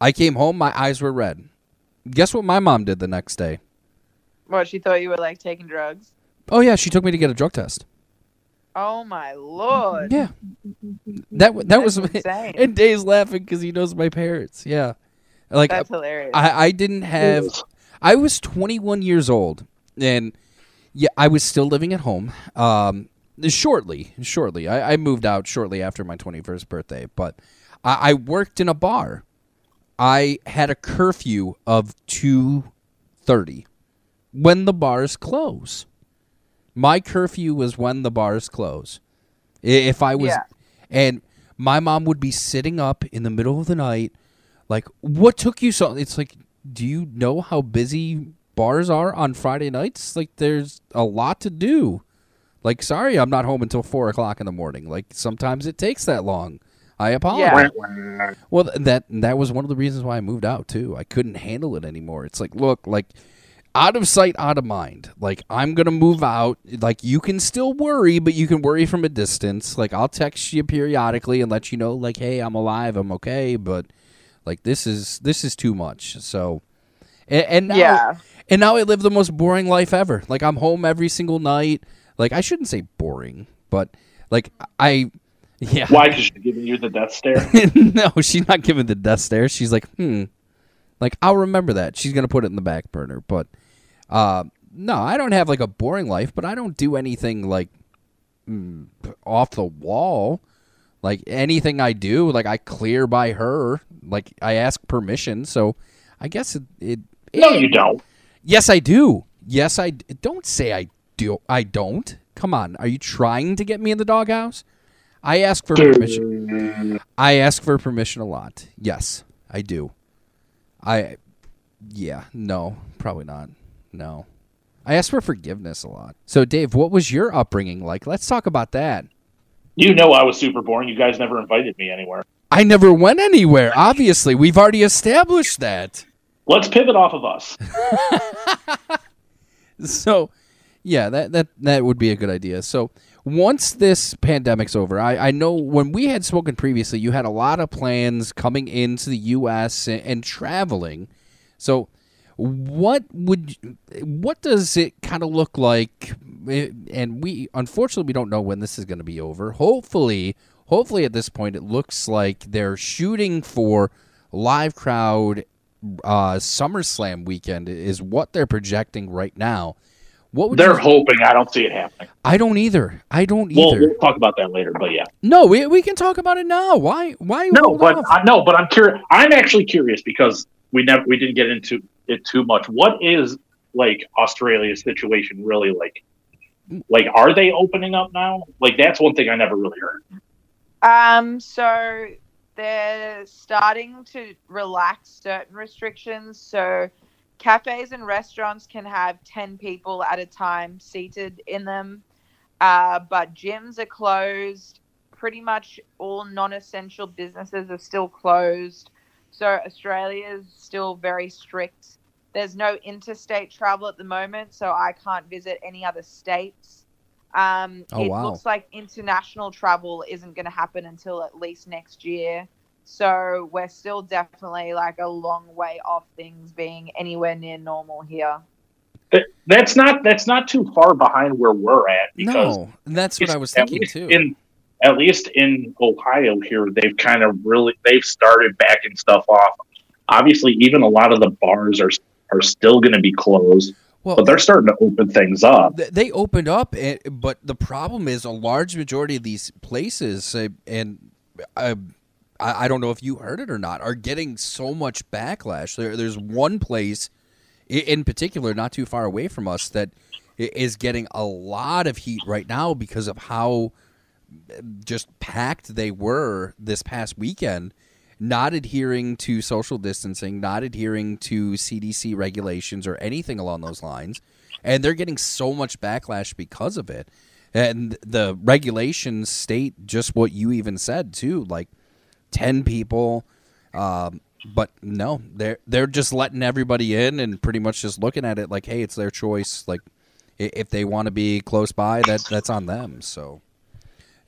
I came home, my eyes were red. Guess what my mom did the next day? What she thought you were like taking drugs? Oh yeah, she took me to get a drug test. Oh my lord. Yeah, that that was insane. and Dave's laughing because he knows my parents. Yeah, like That's hilarious. I I didn't have. I was 21 years old, and yeah, I was still living at home. Um, shortly, shortly, I, I moved out shortly after my 21st birthday, but I, I worked in a bar. I had a curfew of 2:30 when the bars close. My curfew was when the bars close. If I was, Yeah. and my mom would be sitting up in the middle of the night, like, "What took you so?" It's like, do you know how busy bars are on Friday nights? Like, there's a lot to do. Like, sorry, I'm not home until four o'clock in the morning. Like, sometimes it takes that long. I apologize. Yeah. Well, that that was one of the reasons why I moved out too. I couldn't handle it anymore. It's like, look, like out of sight, out of mind. Like I'm gonna move out. Like you can still worry, but you can worry from a distance. Like I'll text you periodically and let you know, like, hey, I'm alive, I'm okay. But like this is this is too much. So, and, and now, Yeah. And now I live the most boring life ever. Like I'm home every single night. Like I shouldn't say boring, but like I, yeah. Why? Because she's giving you the death stare. no, she's not giving the death stare. She's like, hmm. Like, I'll remember that. She's going to put it in the back burner. But, uh, no, I don't have like a boring life, but I don't do anything like mm, off the wall. Like, anything I do, like, I clear by her. Like, I ask permission. So, I guess it. it no, it- you don't. Yes, I do. Yes, I d- don't say I do. I don't. Come on. Are you trying to get me in the doghouse? I ask for permission. I ask for permission a lot. Yes, I do. I, yeah, no, probably not. No, I ask for forgiveness a lot. So, Dave, what was your upbringing like? Let's talk about that. You know I was super boring. You guys never invited me anywhere. I never went anywhere. Obviously, we've already established that. Let's pivot off of us. So, yeah, that that that would be a good idea. So, once this pandemic's over, I, I know when we had spoken previously, you had a lot of plans coming into the U.S. and, and traveling. So, what would what does it kind of look like? Eh, And we unfortunately we don't know when this is going to be over. Hopefully, hopefully at this point it looks like they're shooting for live crowd uh, SummerSlam weekend is what they're projecting right now. What would They're you, hoping. I don't see it happening. I don't either. I don't We'll, either. we'll talk about that later. But yeah, no, we, we can talk about it now. Why? Why? no, but off? I, no, but I'm curious. I'm actually curious because we never we didn't get into it too much. What is like Australia's situation really like Like, are they opening up now? Like, that's one thing I never really heard. Um, so they're starting to relax certain restrictions. So cafes and restaurants can have 10 people at a time seated in them. Uh, but gyms are closed. Pretty much all non essential businesses are still closed. So Australia is still very strict. There's no interstate travel at the moment, so I can't visit any other states. Um, Oh, it wow. looks like international travel isn't going to happen until at least next year. So we're still definitely like a long way off things being anywhere near normal here. That, that's not that's not too far behind where we're at. Because No, that's what I was at thinking least too. In at least in Ohio here, they've kind of really they've started backing stuff off. Obviously, even a lot of the bars are are still going to be closed, well, but they're starting to open things up. They opened up, but the problem is a large majority of these places, and uh, I I don't know if you heard it or not, are getting so much backlash. There, there's one place in particular, not too far away from us, that is getting a lot of heat right now because of how just packed they were this past weekend, not adhering to social distancing, not adhering to CDC regulations or anything along those lines. And they're getting so much backlash because of it. And the regulations state just what you even said too, like ten people. Um, but no, they're they're just letting everybody in and pretty much just looking at it like, hey, it's their choice. Like, if they want to be close by, that that's on them. So,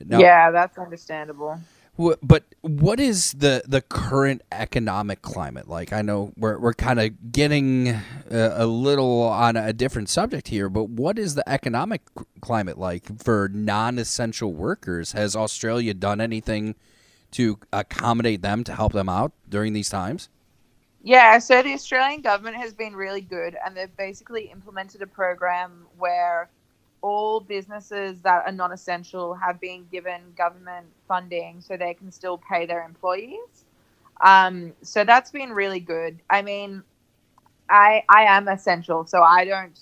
yeah, that's understandable. But what is the the current economic climate like? I know we're we're kind of getting a, a little on a different subject here, but what is the economic climate like for non-essential workers? Has Australia done anything to accommodate them to help them out during these times? Yeah, so the Australian government has been really good and they've basically implemented a program where all businesses that are non essential have been given government funding so they can still pay their employees. Um, so that's been really good. I mean, I I am essential, so I don't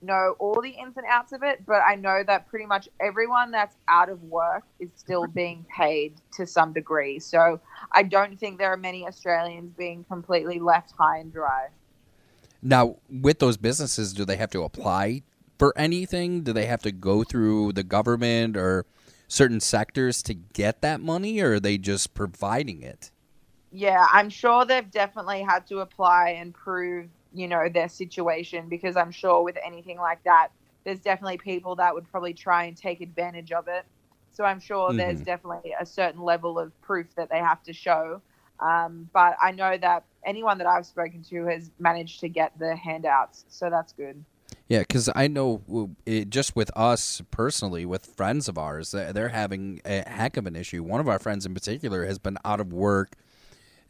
know all the ins and outs of it, but I know that pretty much everyone that's out of work is still being paid to some degree. So I don't think there are many Australians being completely left high and dry. Now, with those businesses, do they have to apply for anything? Do they have to go through the government or certain sectors to get that money, or are they just providing it? Yeah, I'm sure they've definitely had to apply and prove, you know, their situation because I'm sure with anything like that, there's definitely people that would probably try and take advantage of it. So I'm sure there's Mhm. definitely a certain level of proof that they have to show. Um, but I know that anyone that I've spoken to has managed to get the handouts, so that's good. Yeah, because I know it, just with us personally, with friends of ours, they- they're having a heck of an issue. One of our friends in particular has been out of work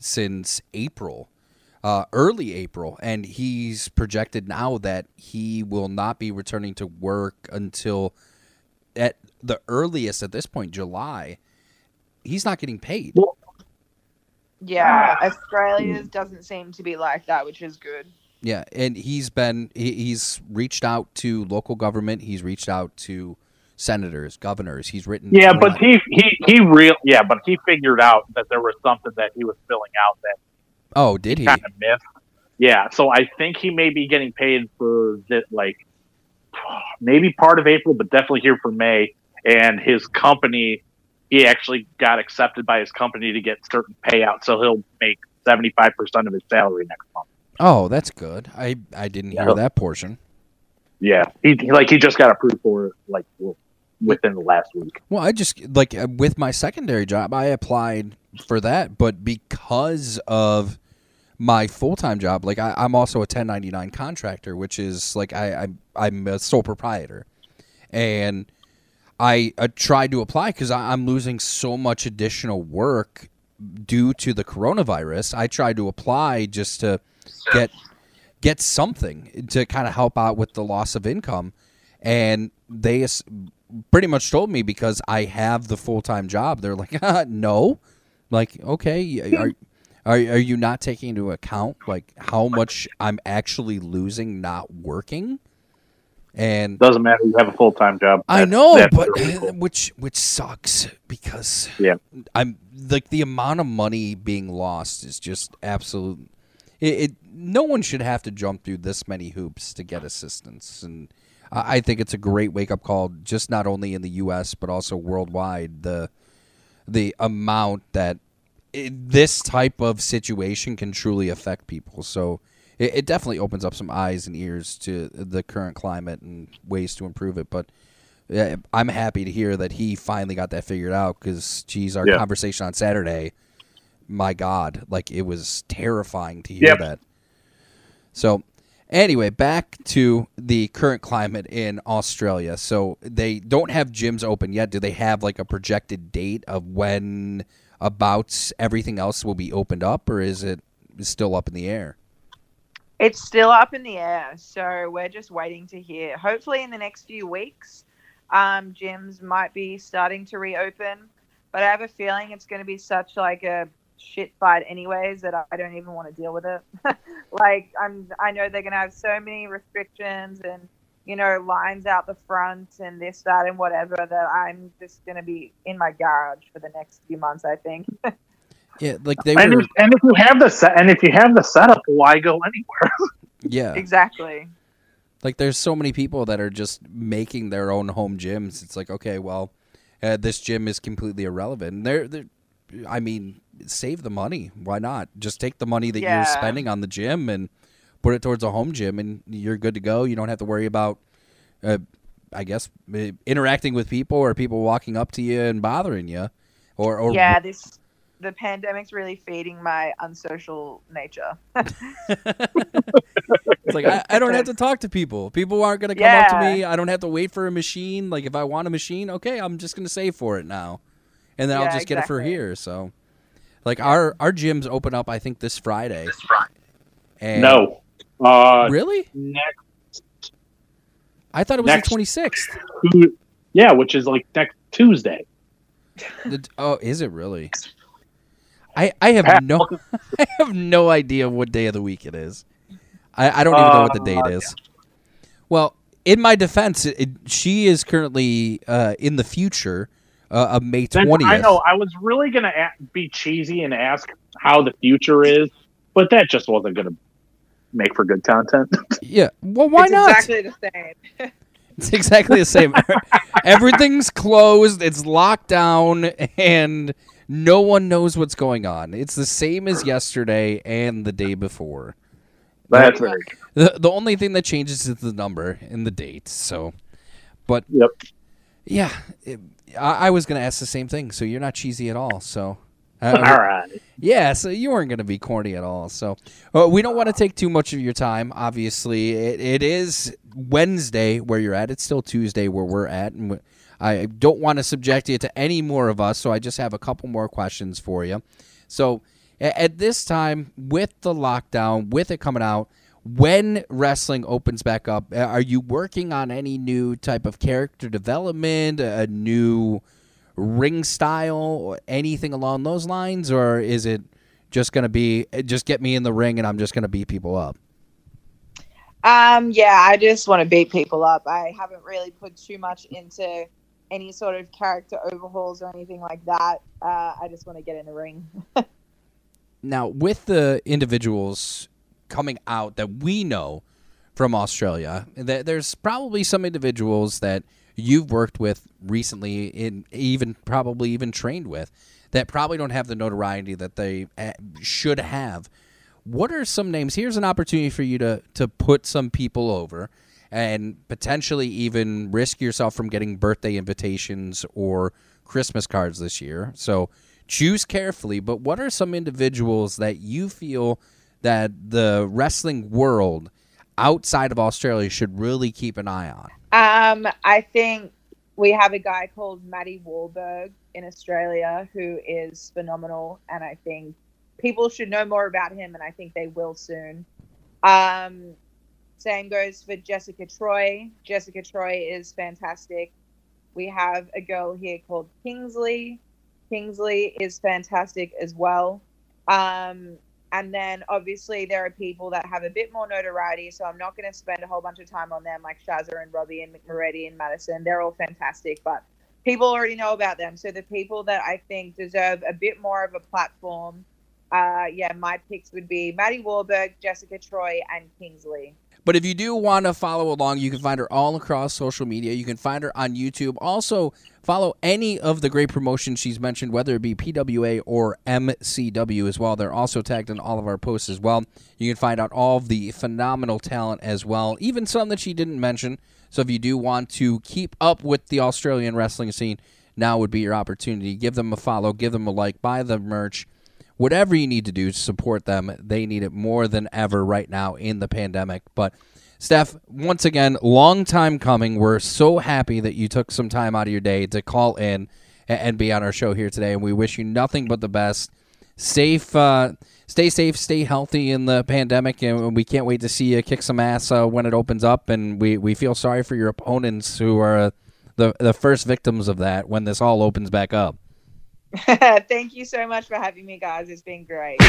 since April, uh, early April, and he's projected now that he will not be returning to work until at the earliest at this point, July. He's not getting paid. Yeah, Australia's doesn't seem to be like that, which is good. Yeah, and he's been he, he's reached out to local government. He's reached out to senators, governors. He's written. Yeah, but he he he real yeah, but he figured out that there was something that he was filling out that oh, did he? kind of missed. Yeah, so I think he may be getting paid for that, like maybe part of April, but definitely here for May. And his company, he actually got accepted by his company to get certain payouts, so he'll make seventy five percent of his salary next month. Oh, that's good. I I didn't hear Yeah. that portion. Yeah, he like he just got approved for it, like w- within the last week. Well, I just like uh, with my secondary job, I applied for that, but because of my full time job, like I, I'm also a 1099 contractor, which is like I, I I'm a sole proprietor, and I uh, tried to apply because I'm losing so much additional work due to the coronavirus. I tried to apply just to get get something to kind of help out with the loss of income, and they pretty much told me because I have the full time job. They're like, no, like okay, are. Are, are you not taking into account like how much I'm actually losing not working? And Doesn't matter. You have a full time job. I know, but really uh, cool. which which sucks because Yeah. I'm like the amount of money being lost is just absolute. It, it no one should have to jump through this many hoops to get assistance, and I, I think it's a great wake up call, just not only in the U.S. but also worldwide. The the amount that it, this type of situation can truly affect people. So it, it definitely opens up some eyes and ears to the current climate and ways to improve it. But yeah, I'm happy to hear that he finally got that figured out because, geez, our Yeah. conversation on Saturday, my God, like it was terrifying to hear Yep. that. So, anyway, back to the current climate in Australia. So, they don't have gyms open yet. Do they have like a projected date of when about everything else will be opened up, or is it still up in the air? It's still up in the air, so we're just waiting to hear. Hopefully, in the next few weeks, um, gyms might be starting to reopen. But I have a feeling it's going to be such like a shit fight, anyways, that I don't even want to deal with it. like I'm, I know they're going to have so many restrictions and you know lines out the front and this, that, and whatever that I'm just going to be in my garage for the next few months. I think. Yeah, like they and, were. if, and if you have the set, and if you have the setup, why go anywhere? Yeah, exactly. Like there's so many people that are just making their own home gyms. It's like, okay, well, uh, this gym is completely irrelevant. And They're, they're, I mean, save the money. Why not? Just take the money that Yeah. you're spending on the gym and put it towards a home gym, and you're good to go. You don't have to worry about, uh, I guess, uh, interacting with people or people walking up to you and bothering you, or or yeah, this the pandemic's really fading my unsocial nature. It's like I, I don't have to talk to people. People aren't gonna come up to me. I don't have to wait for a machine. Like if I want a machine, okay, I'm just gonna save for it now, and then I'll Yeah, just get it for here. So, like our our gyms open up, I think this Friday. This Friday. And no. Uh, really? Next, I thought it was next- the twenty sixth. yeah, which is like next Tuesday. Oh, is it really? I I have no I have no idea what day of the week it is. I, I don't even know what the date Uh, is. Well, in my defense, it- she is currently uh, in the future uh, of May Then twentieth. I know I was really gonna be cheesy and ask how the future is, but that just wasn't gonna make for good content. Yeah. Well, why it's not? Exactly the same. It's exactly the same. Everything's closed. It's locked down, and no one knows what's going on. It's the same as yesterday and the day before. That's very true. The the only thing that changes is the number and the date. So, but Yep. yeah, it, I, I was gonna ask the same thing. So you're not cheesy at all. So. uh, All right. Yeah, so you weren't going to be corny at all. So uh, we don't want to take too much of your time. Obviously, it, it is Wednesday where you're at. It's still Tuesday where we're at, and I don't want to subject you to any more of us. So I just have a couple more questions for you. So at this time, with the lockdown, with it coming out, when wrestling opens back up, are you working on any new type of character development, a new ring style, or anything along those lines, or is it just going to be just get me in the ring and I'm just going to beat people up? Um, yeah, I just want to beat people up. I haven't really put too much into any sort of character overhauls or anything like that. Uh, I just want to get in the ring. Now, with the individuals coming out that we know from Australia, That there's probably some individuals that you've worked with recently, in even probably even trained with, that probably don't have the notoriety that they uh, should have. What are some names? Here's an opportunity for you to to put some people over and potentially even risk yourself from getting birthday invitations or Christmas cards this year. So choose carefully, but what are some individuals that you feel that the wrestling world outside of Australia should really keep an eye on? Um, I think we have a guy called Matty Wahlberg in Australia who is phenomenal, and I think people should know more about him, and I think they will soon. Um, same goes for Jessica Troy. Jessica Troy is fantastic. We have a girl here called Kingsley. Kingsley is fantastic as well. Um, And then obviously there are people that have a bit more notoriety, so I'm not going to spend a whole bunch of time on them, like Shazza and Robbie and Mick Moretti and Madison. They're all fantastic, but people already know about them. So the people that I think deserve a bit more of a platform, uh, yeah, my picks would be Matty Wahlberg, Jessica Troy, and Kingsley. But if you do want to follow along, you can find her all across social media. You can find her on YouTube. Also, follow any of the great promotions she's mentioned, whether it be PWA or MCW as well. They're also tagged in all of our posts as well. You can find out all of the phenomenal talent as well, even some that she didn't mention. So if you do want to keep up with the Australian wrestling scene, now would be your opportunity. Give them a follow, give them a like, buy the merch whatever you need to do to support them. They need it more than ever right now in the pandemic. But Steph, once again, long time coming. We're so happy that you took some time out of your day to call in and be on our show here today, and we wish you nothing but the best. Safe, uh, stay safe, stay healthy in the pandemic, and we can't wait to see you kick some ass uh, when it opens up. And we, we feel sorry for your opponents who are uh, the the first victims of that when this all opens back up. Thank you so much for having me, guys. It's been great.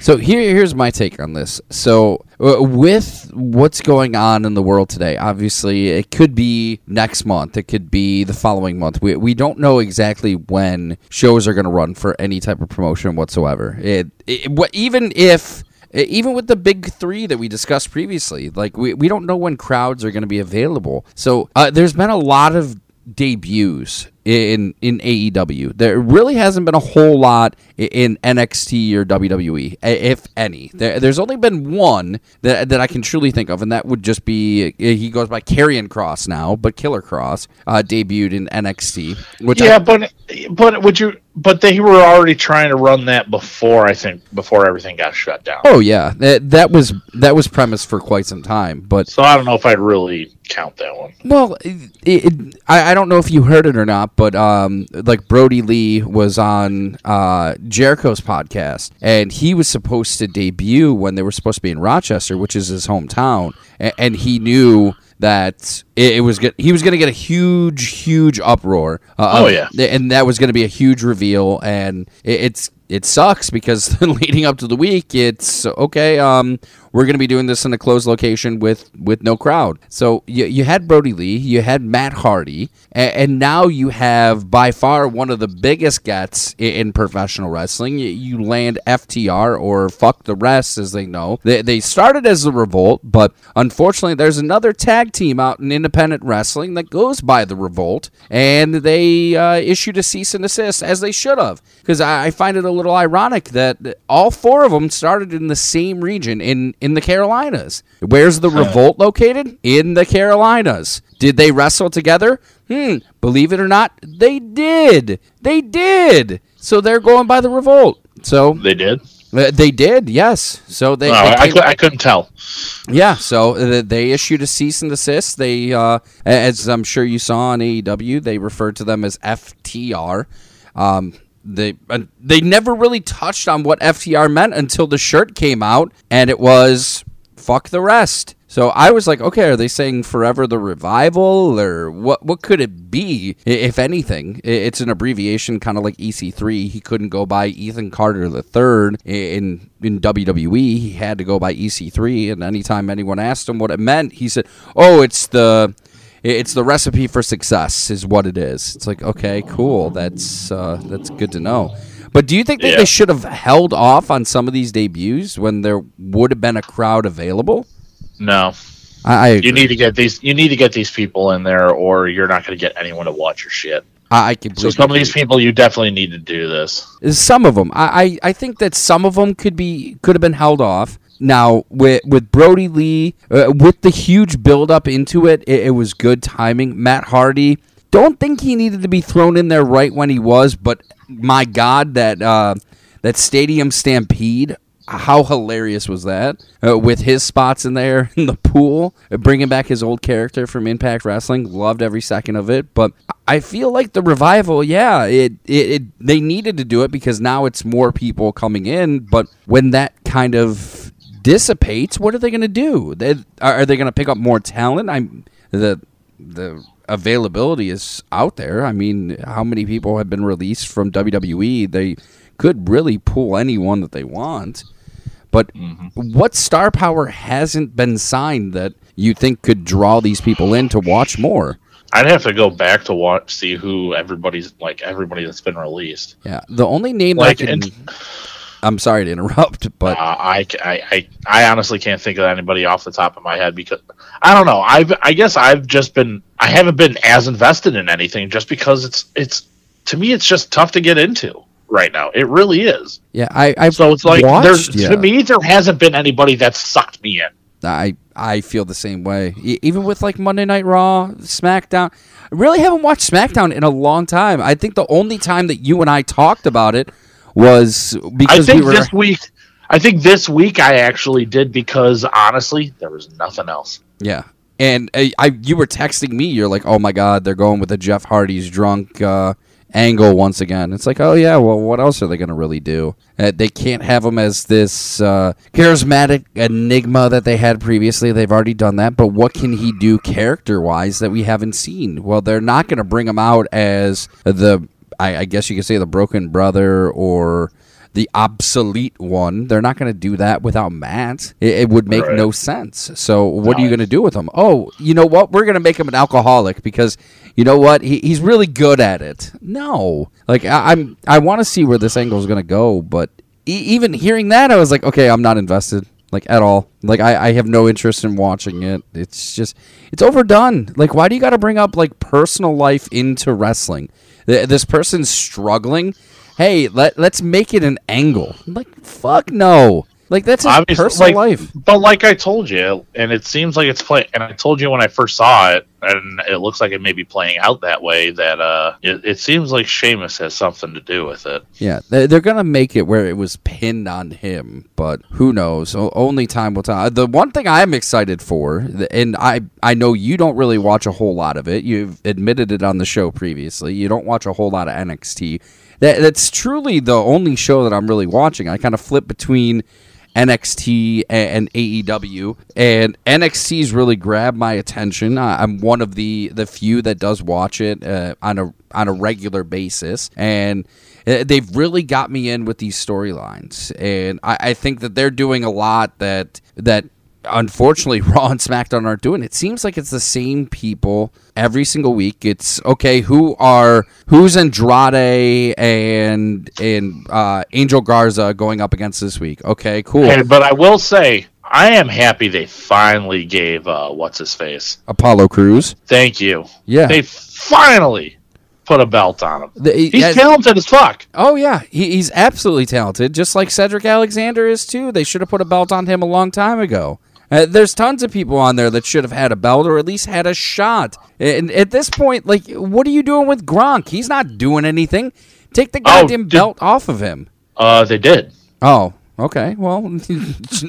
So here, here's my take on this. So uh, with what's going on in the world today, obviously it could be next month, it could be the following month. We we don't know exactly when shows are going to run for any type of promotion whatsoever. It, it what even if even with the big three that we discussed previously, like we, we don't know when crowds are going to be available. So uh, there's been a lot of debuts in in AEW. There really hasn't been a whole lot in NXT or WWE, if any. There, there's only been one that that I can truly think of, and that would just be he goes by Karrion Kross now, but Killer Kross uh, debuted in NXT. Which yeah, I, but but would you? But they were already trying to run that before I think before everything got shut down. oh yeah, that, that was that was premised for quite some time, but So I don't know if I'd really count that one. Well, it, it, I, I don't know if you heard it or not, but um, like Brodie Lee was on uh, Jericho's podcast, and he was supposed to debut when they were supposed to be in Rochester, which is his hometown, and, and he knew that it, it was. He was going to get a huge, huge uproar. Uh, Oh, yeah. and that was going to be a huge reveal, and it, it's it sucks because leading up to the week, it's okay. Um, we're going to be doing this in a closed location with with no crowd. So you, you had Brodie Lee, you had Matt Hardy, and, and now you have by far one of the biggest gets in, in professional wrestling. You, you land FTR or fuck the rest, as they know. They, they started as the Revolt, but unfortunately, there's another tag team out in independent wrestling that goes by the Revolt, and they uh, issued a cease and desist as they should have. Because I, I find it a little ironic that all four of them started in the same region in in the Carolinas. Where's the Revolt located? In the Carolinas. Did they wrestle together? Hmm. Believe it or not, they did. They did. So they're going by the Revolt. So They did. uh, they did, yes. So they, No, they I, came- cou- I couldn't tell. yeah, so uh, they issued a cease and desist. They, uh, as I'm sure you saw on AEW, they referred to them as FTR. Um, they uh, they never really touched on what FTR meant until the shirt came out, and it was fuck the rest. So I was like, okay, are they saying forever the revival, or what? What could it be, if anything? It's an abbreviation, kind of like EC3. He couldn't go by Ethan Carter the third in in WWE. He had to go by EC3. And anytime anyone asked him what it meant, he said, "Oh, it's the." It's the recipe for success, is what it is. It's like, okay, cool. That's uh, that's good to know. But do you think that Yeah. they should have held off on some of these debuts when there would have been a crowd available? No, I, you need to get these. You need to get these people in there, or you're not going to get anyone to watch your shit. I, I completely So some of these people, you definitely need to do this. Some of them, I, I, I think that some of them could be could have been held off. Now with with Brodie Lee, uh, with the huge build up into it, it, it was good timing. Matt Hardy, don't think he needed to be thrown in there right when he was, but my God, that uh, that Stadium Stampede. How hilarious was that? Uh, with his spots in there in the pool, bringing back his old character from Impact Wrestling, loved every second of it. But I feel like the revival, yeah, it, it, it they needed to do it because now it's more people coming in. But when that kind of dissipates, what are they going to do? They, are, are they going to pick up more talent? I'm the the availability is out there. I mean, how many people have been released from WWE? They could really pull anyone that they want. But Mm-hmm. what star power hasn't been signed that you think could draw these people in to watch more? I'd have to go back to watch see who everybody's like everybody that's been released. Yeah, the only name Like, that I can. and- I'm sorry to interrupt, but Uh, I, I, I, I honestly can't think of anybody off the top of my head because I don't know. I've I guess I've just been I haven't been as invested in anything just because it's it's to me it's just tough to get into right now. It really is. yeah, I I So it's like watched, there's yeah. to me there hasn't been anybody that's sucked me in. I I feel the same way. E- even with like Monday Night Raw, SmackDown. I really haven't watched SmackDown in a long time. I think the only time that you and I talked about it was I because think we were this week I think this week I actually did because honestly there was nothing else. yeah. And I, I you were texting me. You're like, "Oh my god, they're going with the Jeff Hardy's drunk uh, angle once again." It's like, "Oh yeah, well, what else are they going to really do? Uh, they can't have him as this uh, charismatic enigma that they had previously. They've already done that. But what can he do character wise that we haven't seen? Well, they're not going to bring him out as the, I, I guess you could say, the broken brother or the obsolete one. They're not going to do that without Matt. It, it would make Right. no sense. So what are you going to do with him? Oh, you know what? We're going to make him an alcoholic because you know what? He, he's really good at it. No, like I, I'm, I want to see where this angle is going to go, but e- even hearing that, I was like, okay, I'm not invested. Like at all. Like I, I have no interest in watching it. It's just it's overdone. Like why do you got to bring up like personal life into wrestling? Th- This person's struggling. Hey, let let's make it an angle. I'm like fuck no. Like that's his Obviously, personal like, life. But like I told you, and it seems like it's playing. And I told you when I first saw it, and it looks like it may be playing out that way. That uh, it, it seems like Sheamus has something to do with it. Yeah, they- they're gonna make it where it was pinned on him, but who knows? Only time will tell. The one thing I'm excited for, and I I know you don't really watch a whole lot of it. You've admitted it on the show previously. You don't watch a whole lot of NXT. That that's truly the only show that I'm really watching. I kind of flip between NXT and, and AEW, and NXT's really grabbed my attention. I, I'm one of the the few that does watch it uh, on a on a regular basis, and uh, they've really got me in with these storylines. And I, I think that they're doing a lot that that unfortunately Raw and SmackDown aren't doing. It seems like it's the same people every single week. It's okay. Who are who's Andrade and and uh, Angel Garza going up against this week? Okay, cool. Hey, but I will say, I am happy they finally gave uh, what's his face. Apollo Crews. Thank you. Yeah. They finally put a belt on him. The- He's yeah, talented as fuck. Oh yeah, he, he's absolutely talented, just like Cedric Alexander is too. They should have put a belt on him a long time ago. Uh, there's tons of people on there that should have had a belt or at least had a shot. And at this point, like, what are you doing with Gronk? He's not doing anything. Take the Oh, goddamn did- belt off of him. Uh, they did. Oh, okay. Well,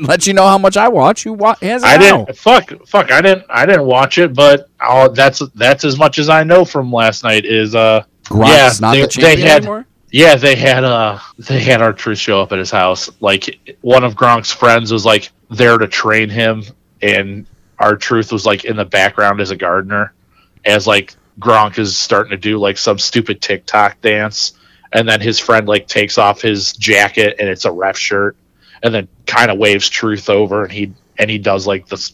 let you know how much I watch. Who wa- has I now? didn't. Fuck. Fuck. I didn't. I didn't watch it, but i that's that's as much as I know from last night. Is uh, Gronk's yeah, not they, the they had. anymore. Yeah, they had uh they had R-Truth show up at his house. Like one of Gronk's friends was like there to train him, and R-Truth was like in the background as a gardener, as like Gronk is starting to do like some stupid TikTok dance, and then his friend like takes off his jacket and it's a ref shirt, and then kind of waves truth over, and he and he does like this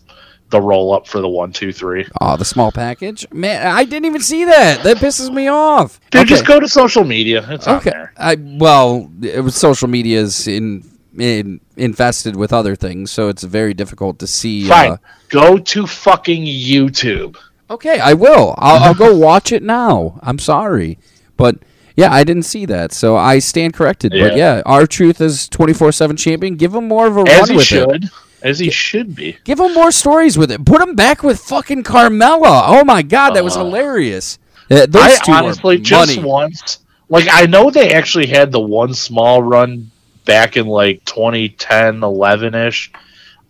the roll up for the one two three. Oh, the small package. Man, I didn't even see that. That pisses me off. Dude, Okay. just go to social media. It's Okay. I well, it was social media is in, in infested with other things, so it's very difficult to see. Fine. Uh, Go to fucking YouTube. okay, I will. I'll, I'll go watch it now. I'm sorry, but yeah, I didn't see that, so I stand corrected. But Yeah. yeah, R-Truth is 24 seven champion. Give him more of a As run he with it. should. As he should be. Give him more stories with it. Put him back with fucking Carmella. Oh my god, that was Uh, hilarious. Uh, those I two honestly just once like I know they actually had the one small run back in like 2010, 11 ish.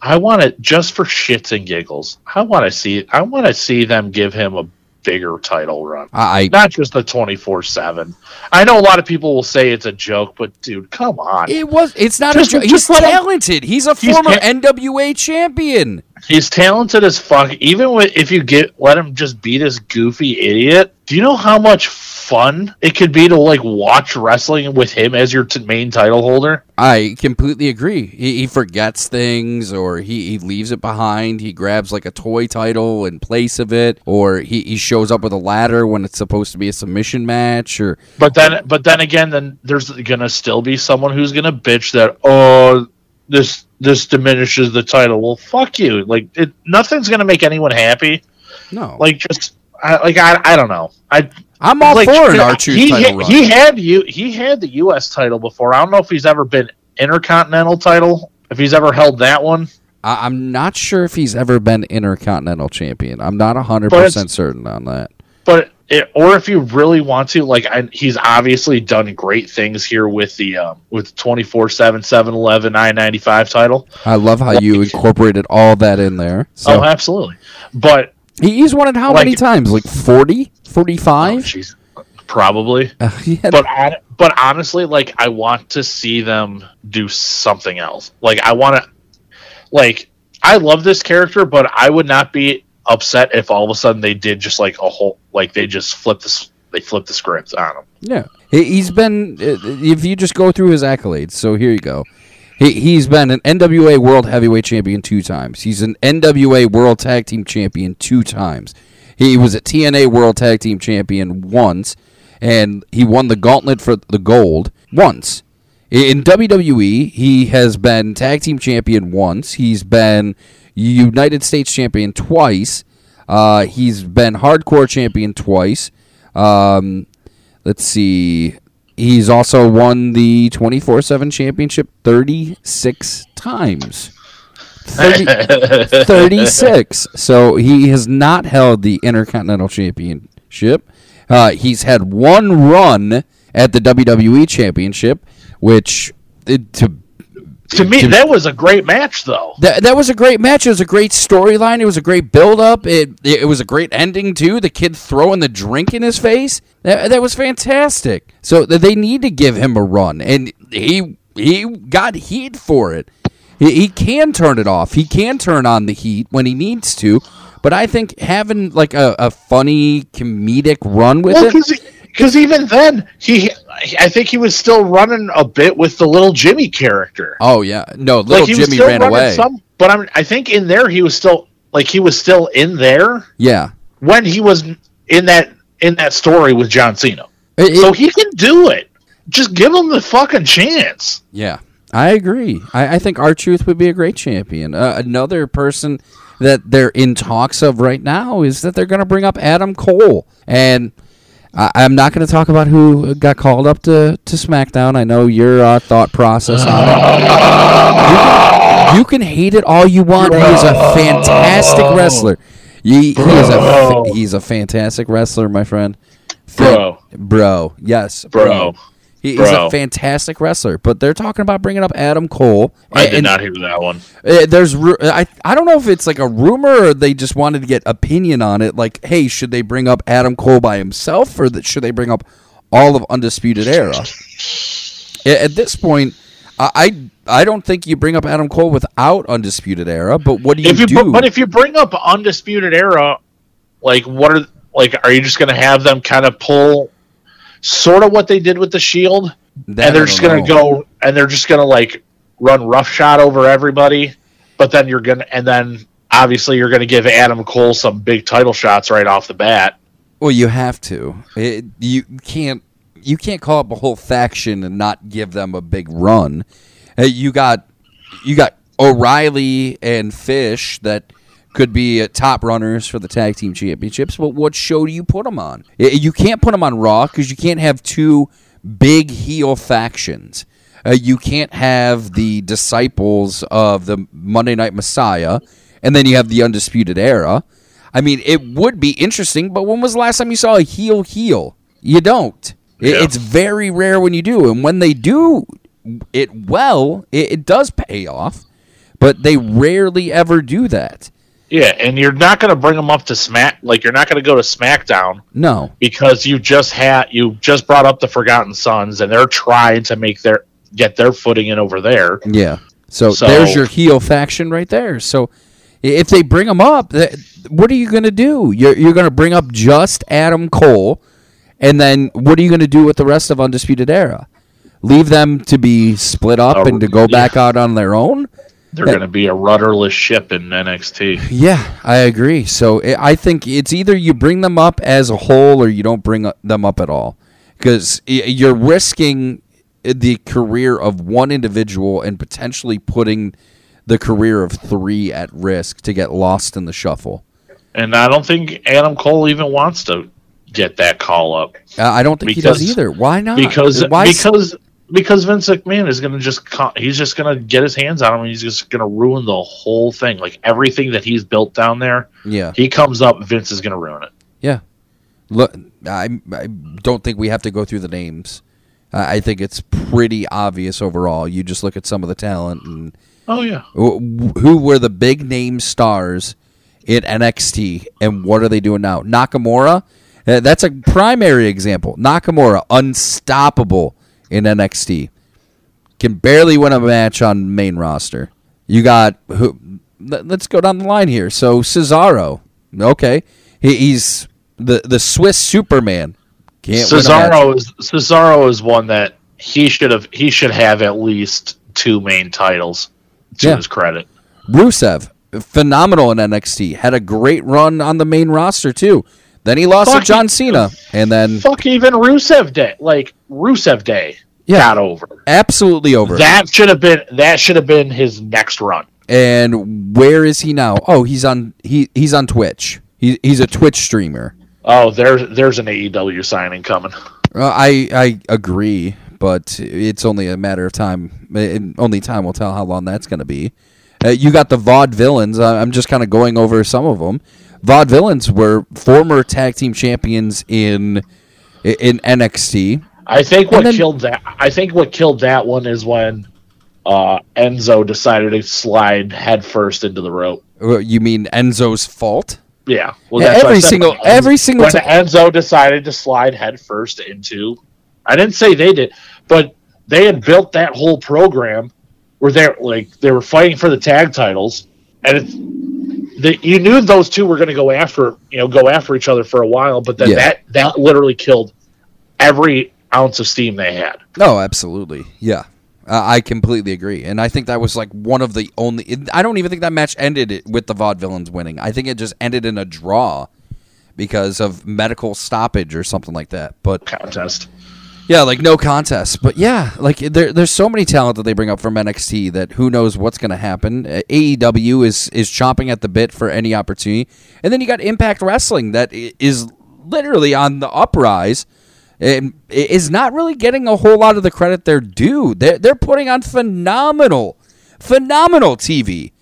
I want it just for shits and giggles. I want to see. I want to see them give him a bigger title run, I not just the 24 seven. I know a lot of people will say it's a joke, but dude, come on. It was. It's not Just- a joke. He's let him- talented. He's a former ta- NWA champion. He's talented as fuck. Even with, if you get let him just be this goofy idiot, do you know how much fun it could be to like watch wrestling with him as your t- main title holder? I completely agree. He, he forgets things, or he, he leaves it behind. He grabs like a toy title in place of it, or he, he shows up with a ladder when it's supposed to be a submission match, or But then, but then again, then there's gonna still be someone who's gonna bitch that oh this this diminishes the title. Well, fuck you. Like it, nothing's gonna make anyone happy. no. Like just I, like I I don't know. I I'm all like for an R-Truth he, title run. he had you he had the U.S. title before. I don't know if he's ever been intercontinental title. If he's ever held that one. I, I'm not sure if he's ever been Intercontinental Champion. I'm not hundred percent certain on that. But it, or if you really want to like I, he's obviously done great things here with the um, with 24 7 7 11 995 title I love how you incorporated all that in there. So oh absolutely but he's won it how Like- many times? Like 40? oh, 45? jeez, probably Uh, had- but but honestly like i want to see them do something else like i want to like i love this character but i would not be upset if all of a sudden they did just like a whole like they just flipped this they flipped the script on him Yeah, he, he's been. uh, If you just go through his accolades, so here you go. He he's been an NWA World Heavyweight Champion two times. He's an NWA World Tag Team Champion two times. He was a TNA World Tag Team Champion once, and he won the Gauntlet for the gold once. In WWE, he has been Tag Team Champion once. He's been United States Champion twice. Uh, he's been Hardcore Champion twice. Um, let's see. He's also won the 24 7 championship 36 times. 30, 36. So he has not held the Intercontinental Championship. Uh, he's had one run at the WWE Championship, which it, to to me that was a great match though that, that was a great match. It was a great storyline. It was a great build up. It it was a great ending too. The kid throwing the drink in his face. That, that was fantastic. So they need to give him a run, and he he got heat for it. He, he can turn it off. He can turn on the heat when he needs to. But I think having like a, a funny comedic run with Well, it. Because even then, he, I think he was still running a bit with the little Jimmy character. Oh yeah, no, little was Jimmy ran away. Some, but I'm, I think in there he was still like he was still in there yeah, when he was in that in that story with John Cena. It- so he can do it. Just give him the fucking chance. Yeah, I agree. I, I think R-Truth would be a great champion. Uh, another person that they're in talks of right now is that they're going to bring up Adam Cole, and I, I'm not going to talk about who got called up to, to SmackDown. I know your uh, thought process on it. You can, you can hate it all you want. He is a fantastic wrestler. He, he is a fa- he's a fantastic wrestler, my friend. Bro. bro, yes, Bro. He, he's a fantastic wrestler, but they're talking about bringing up Adam Cole. I and- did not hear that one. uh, there's ru- I I don't know if it's like a rumor or they just wanted to get opinion on it. Like, hey, should they bring up Adam Cole by himself or that should they bring up all of Undisputed Era? At this point, I I I don't think you bring up Adam Cole without Undisputed Era. But what do you If you do? but if you bring up Undisputed Era, like what are like are you just going to have them kind of pull sort of what they did with the Shield, That and they're just going to go and they're just going to like run roughshod over everybody, but then you're gonna and then obviously you're going to give Adam Cole some big title shots right off the bat. Well, you have to. It, you can't. You can't call up a whole faction and not give them a big run. You got, you got O'Reilly and Fish that could be top runners for the tag team championships. But what show do you put them on? You can't put them on Raw because you can't have two big heel factions. Uh, you can't have the disciples of the Monday Night Messiah, and then you have the Undisputed Era. I mean, it would be interesting, but when was the last time you saw a heel heel? You don't. Yeah. It's very rare when you do, and when they do it well, it, it does pay off. But they rarely ever do that. Yeah, and you're not going to bring them up to Smack like you're not going to go to SmackDown No. because you just had you just brought up the Forgotten Sons and they're trying to make their get their footing in over there. Yeah. So, So- there's your heel faction right there. So If they bring them up, what are you going to do? You're you're going to bring up just Adam Cole, and then what are you going to do with the rest of Undisputed Era? Leave them to be split up Oh, and to go yeah. back out on their own? They're going to be a rudderless ship in NXT. Yeah, I agree. So I I think it's either you bring them up as a whole or you don't bring them up at all, because you're risking the career of one individual and potentially putting the career of three at risk to get lost in the shuffle. And I don't think Adam Cole even wants to get that call up. Uh, I don't think he does either. Why not? Because Why because because Vince McMahon is going to just he's just going to get his hands on him and he's just going to ruin the whole thing. Like everything that he's built down there, yeah, he comes up, Vince is going to ruin it. yeah. Look, I, I don't think we have to go through the names. I I think it's pretty obvious overall. You just look at some of the talent and Oh yeah. Wh- who were the big name stars in NXT and what are they doing now? Nakamura, uh, that's a primary example. Nakamura, unstoppable in NXT, can barely win a match on main roster. You got who? let- Let's go down the line here. So Cesaro, okay, he, he's the the Swiss Superman. Can't win a match. Cesaro is Cesaro is one that he should have he should have at least two main titles to Yeah. his credit. Rusev, phenomenal in NXT, had a great run on the main roster too. Then he lost Fuck to John. Cena, and then Fuck even Rusev Day, like Rusev Day Yeah. got over. absolutely over. That should have been that should have been his next run. and where is he now? Oh, he's on he he's on Twitch. He, he's a Twitch streamer. Oh, there's there's an AEW signing coming. Uh, I I agree, but it's only a matter of time. Only time will tell how long that's going to be. Uh, you got the Vaudevillains. I'm just kind of going over some of them. Vaudevillains were former tag team champions in in NXT. I think what then- killed that. I think what killed that one is when uh, Enzo decided to slide headfirst into the rope. Uh, You mean Enzo's fault? Yeah, well, Yeah, every single- When every single when ti- Enzo decided to slide headfirst into. I didn't say they did, but they had built that whole program where they're like they were fighting for the tag titles, and it's the, you knew those two were going to go after you know go after each other for a while, but then Yeah. that that literally killed every ounce of steam they had. No, absolutely. Yeah. Uh, I completely agree. And I think that was like one of the only. It, I don't even think that match ended with the Vaudevillains winning. I think it just ended in a draw because of medical stoppage or something like that. But Contest. Yeah, like no contest. But yeah, like there, there's so many talent that they bring up from NXT that who knows what's going to happen. Uh, AEW is is chomping at the bit for any opportunity, and then you got Impact Wrestling that is literally on the uprise. And is not really getting a whole lot of the credit they're due. They're they're putting on phenomenal, phenomenal TV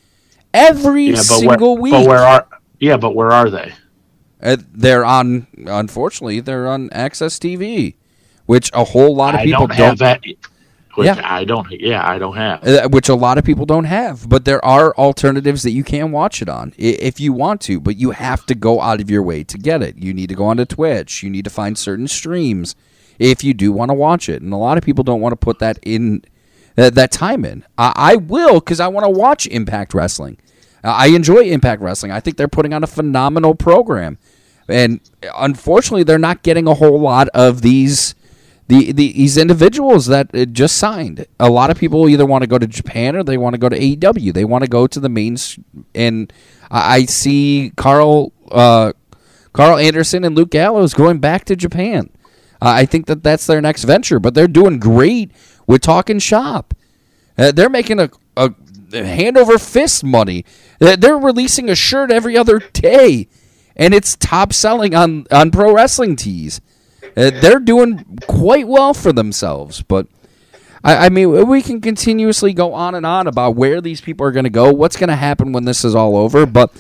every Yeah, single where, week. But where are? Yeah, but where are they? Uh, they're on. Unfortunately, they're on AXS TV, which a whole lot of I people don't have that. Which Yeah. I don't. Yeah, I don't have. uh, which a lot of people don't have. But there are alternatives that you can watch it on if you want to. But you have to go out of your way to get it. You need to go onto Twitch. You need to find certain streams if you do want to watch it. And a lot of people don't want to put that in uh, that time in. I, I will because I want to watch Impact Wrestling. Uh, I enjoy Impact Wrestling. I think they're putting on a phenomenal program, and unfortunately, they're not getting a whole lot of these. The, the, these individuals that uh, just signed, a lot of people either want to go to Japan or they want to go to AEW. They want to go to the main, and I, see Karl uh, Karl Anderson and Luke Gallows going back to Japan. Uh, I think that that's their next venture, but they're doing great with Talk'n Shop. Uh, they're making a, a hand over fist money. They're releasing a shirt every other day, and it's top selling on on pro wrestling tees. Uh, they're doing quite well for themselves, but I, I mean, we can continuously go on and on about where these people are going to go, what's going to happen when this is all over, but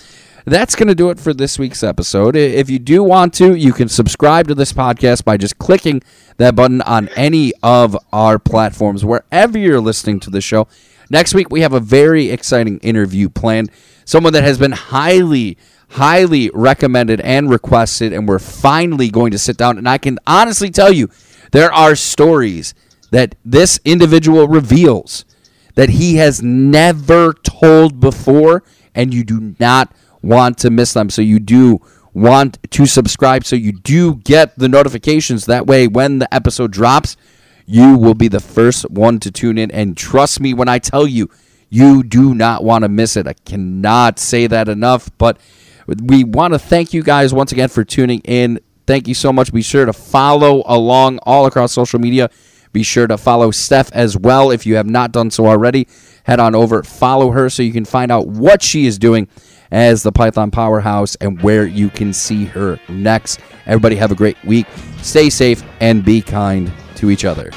that's going to do it for this week's episode. If you do want to, you can subscribe to this podcast by just clicking that button on any of our platforms, wherever you're listening to the show. Next week, we have a very exciting interview planned. Someone that has been highly, highly recommended and requested, and we're finally going to sit down. And I can honestly tell you, there are stories that this individual reveals that he has never told before and you do not want to miss them. So you do want to subscribe so you do get the notifications. That way, when the episode drops, you will be the first one to tune in. And trust me when I tell you, you do not want to miss it. I cannot say that enough, but we want to thank you guys once again for tuning in. Thank you so much. Be sure to follow along all across social media. Be sure to follow Steph as well if you have not done so already. Head on over, follow her so you can find out what she is doing as the Python Powerhouse and where you can see her next. Everybody have a great week. Stay safe and be kind to each other.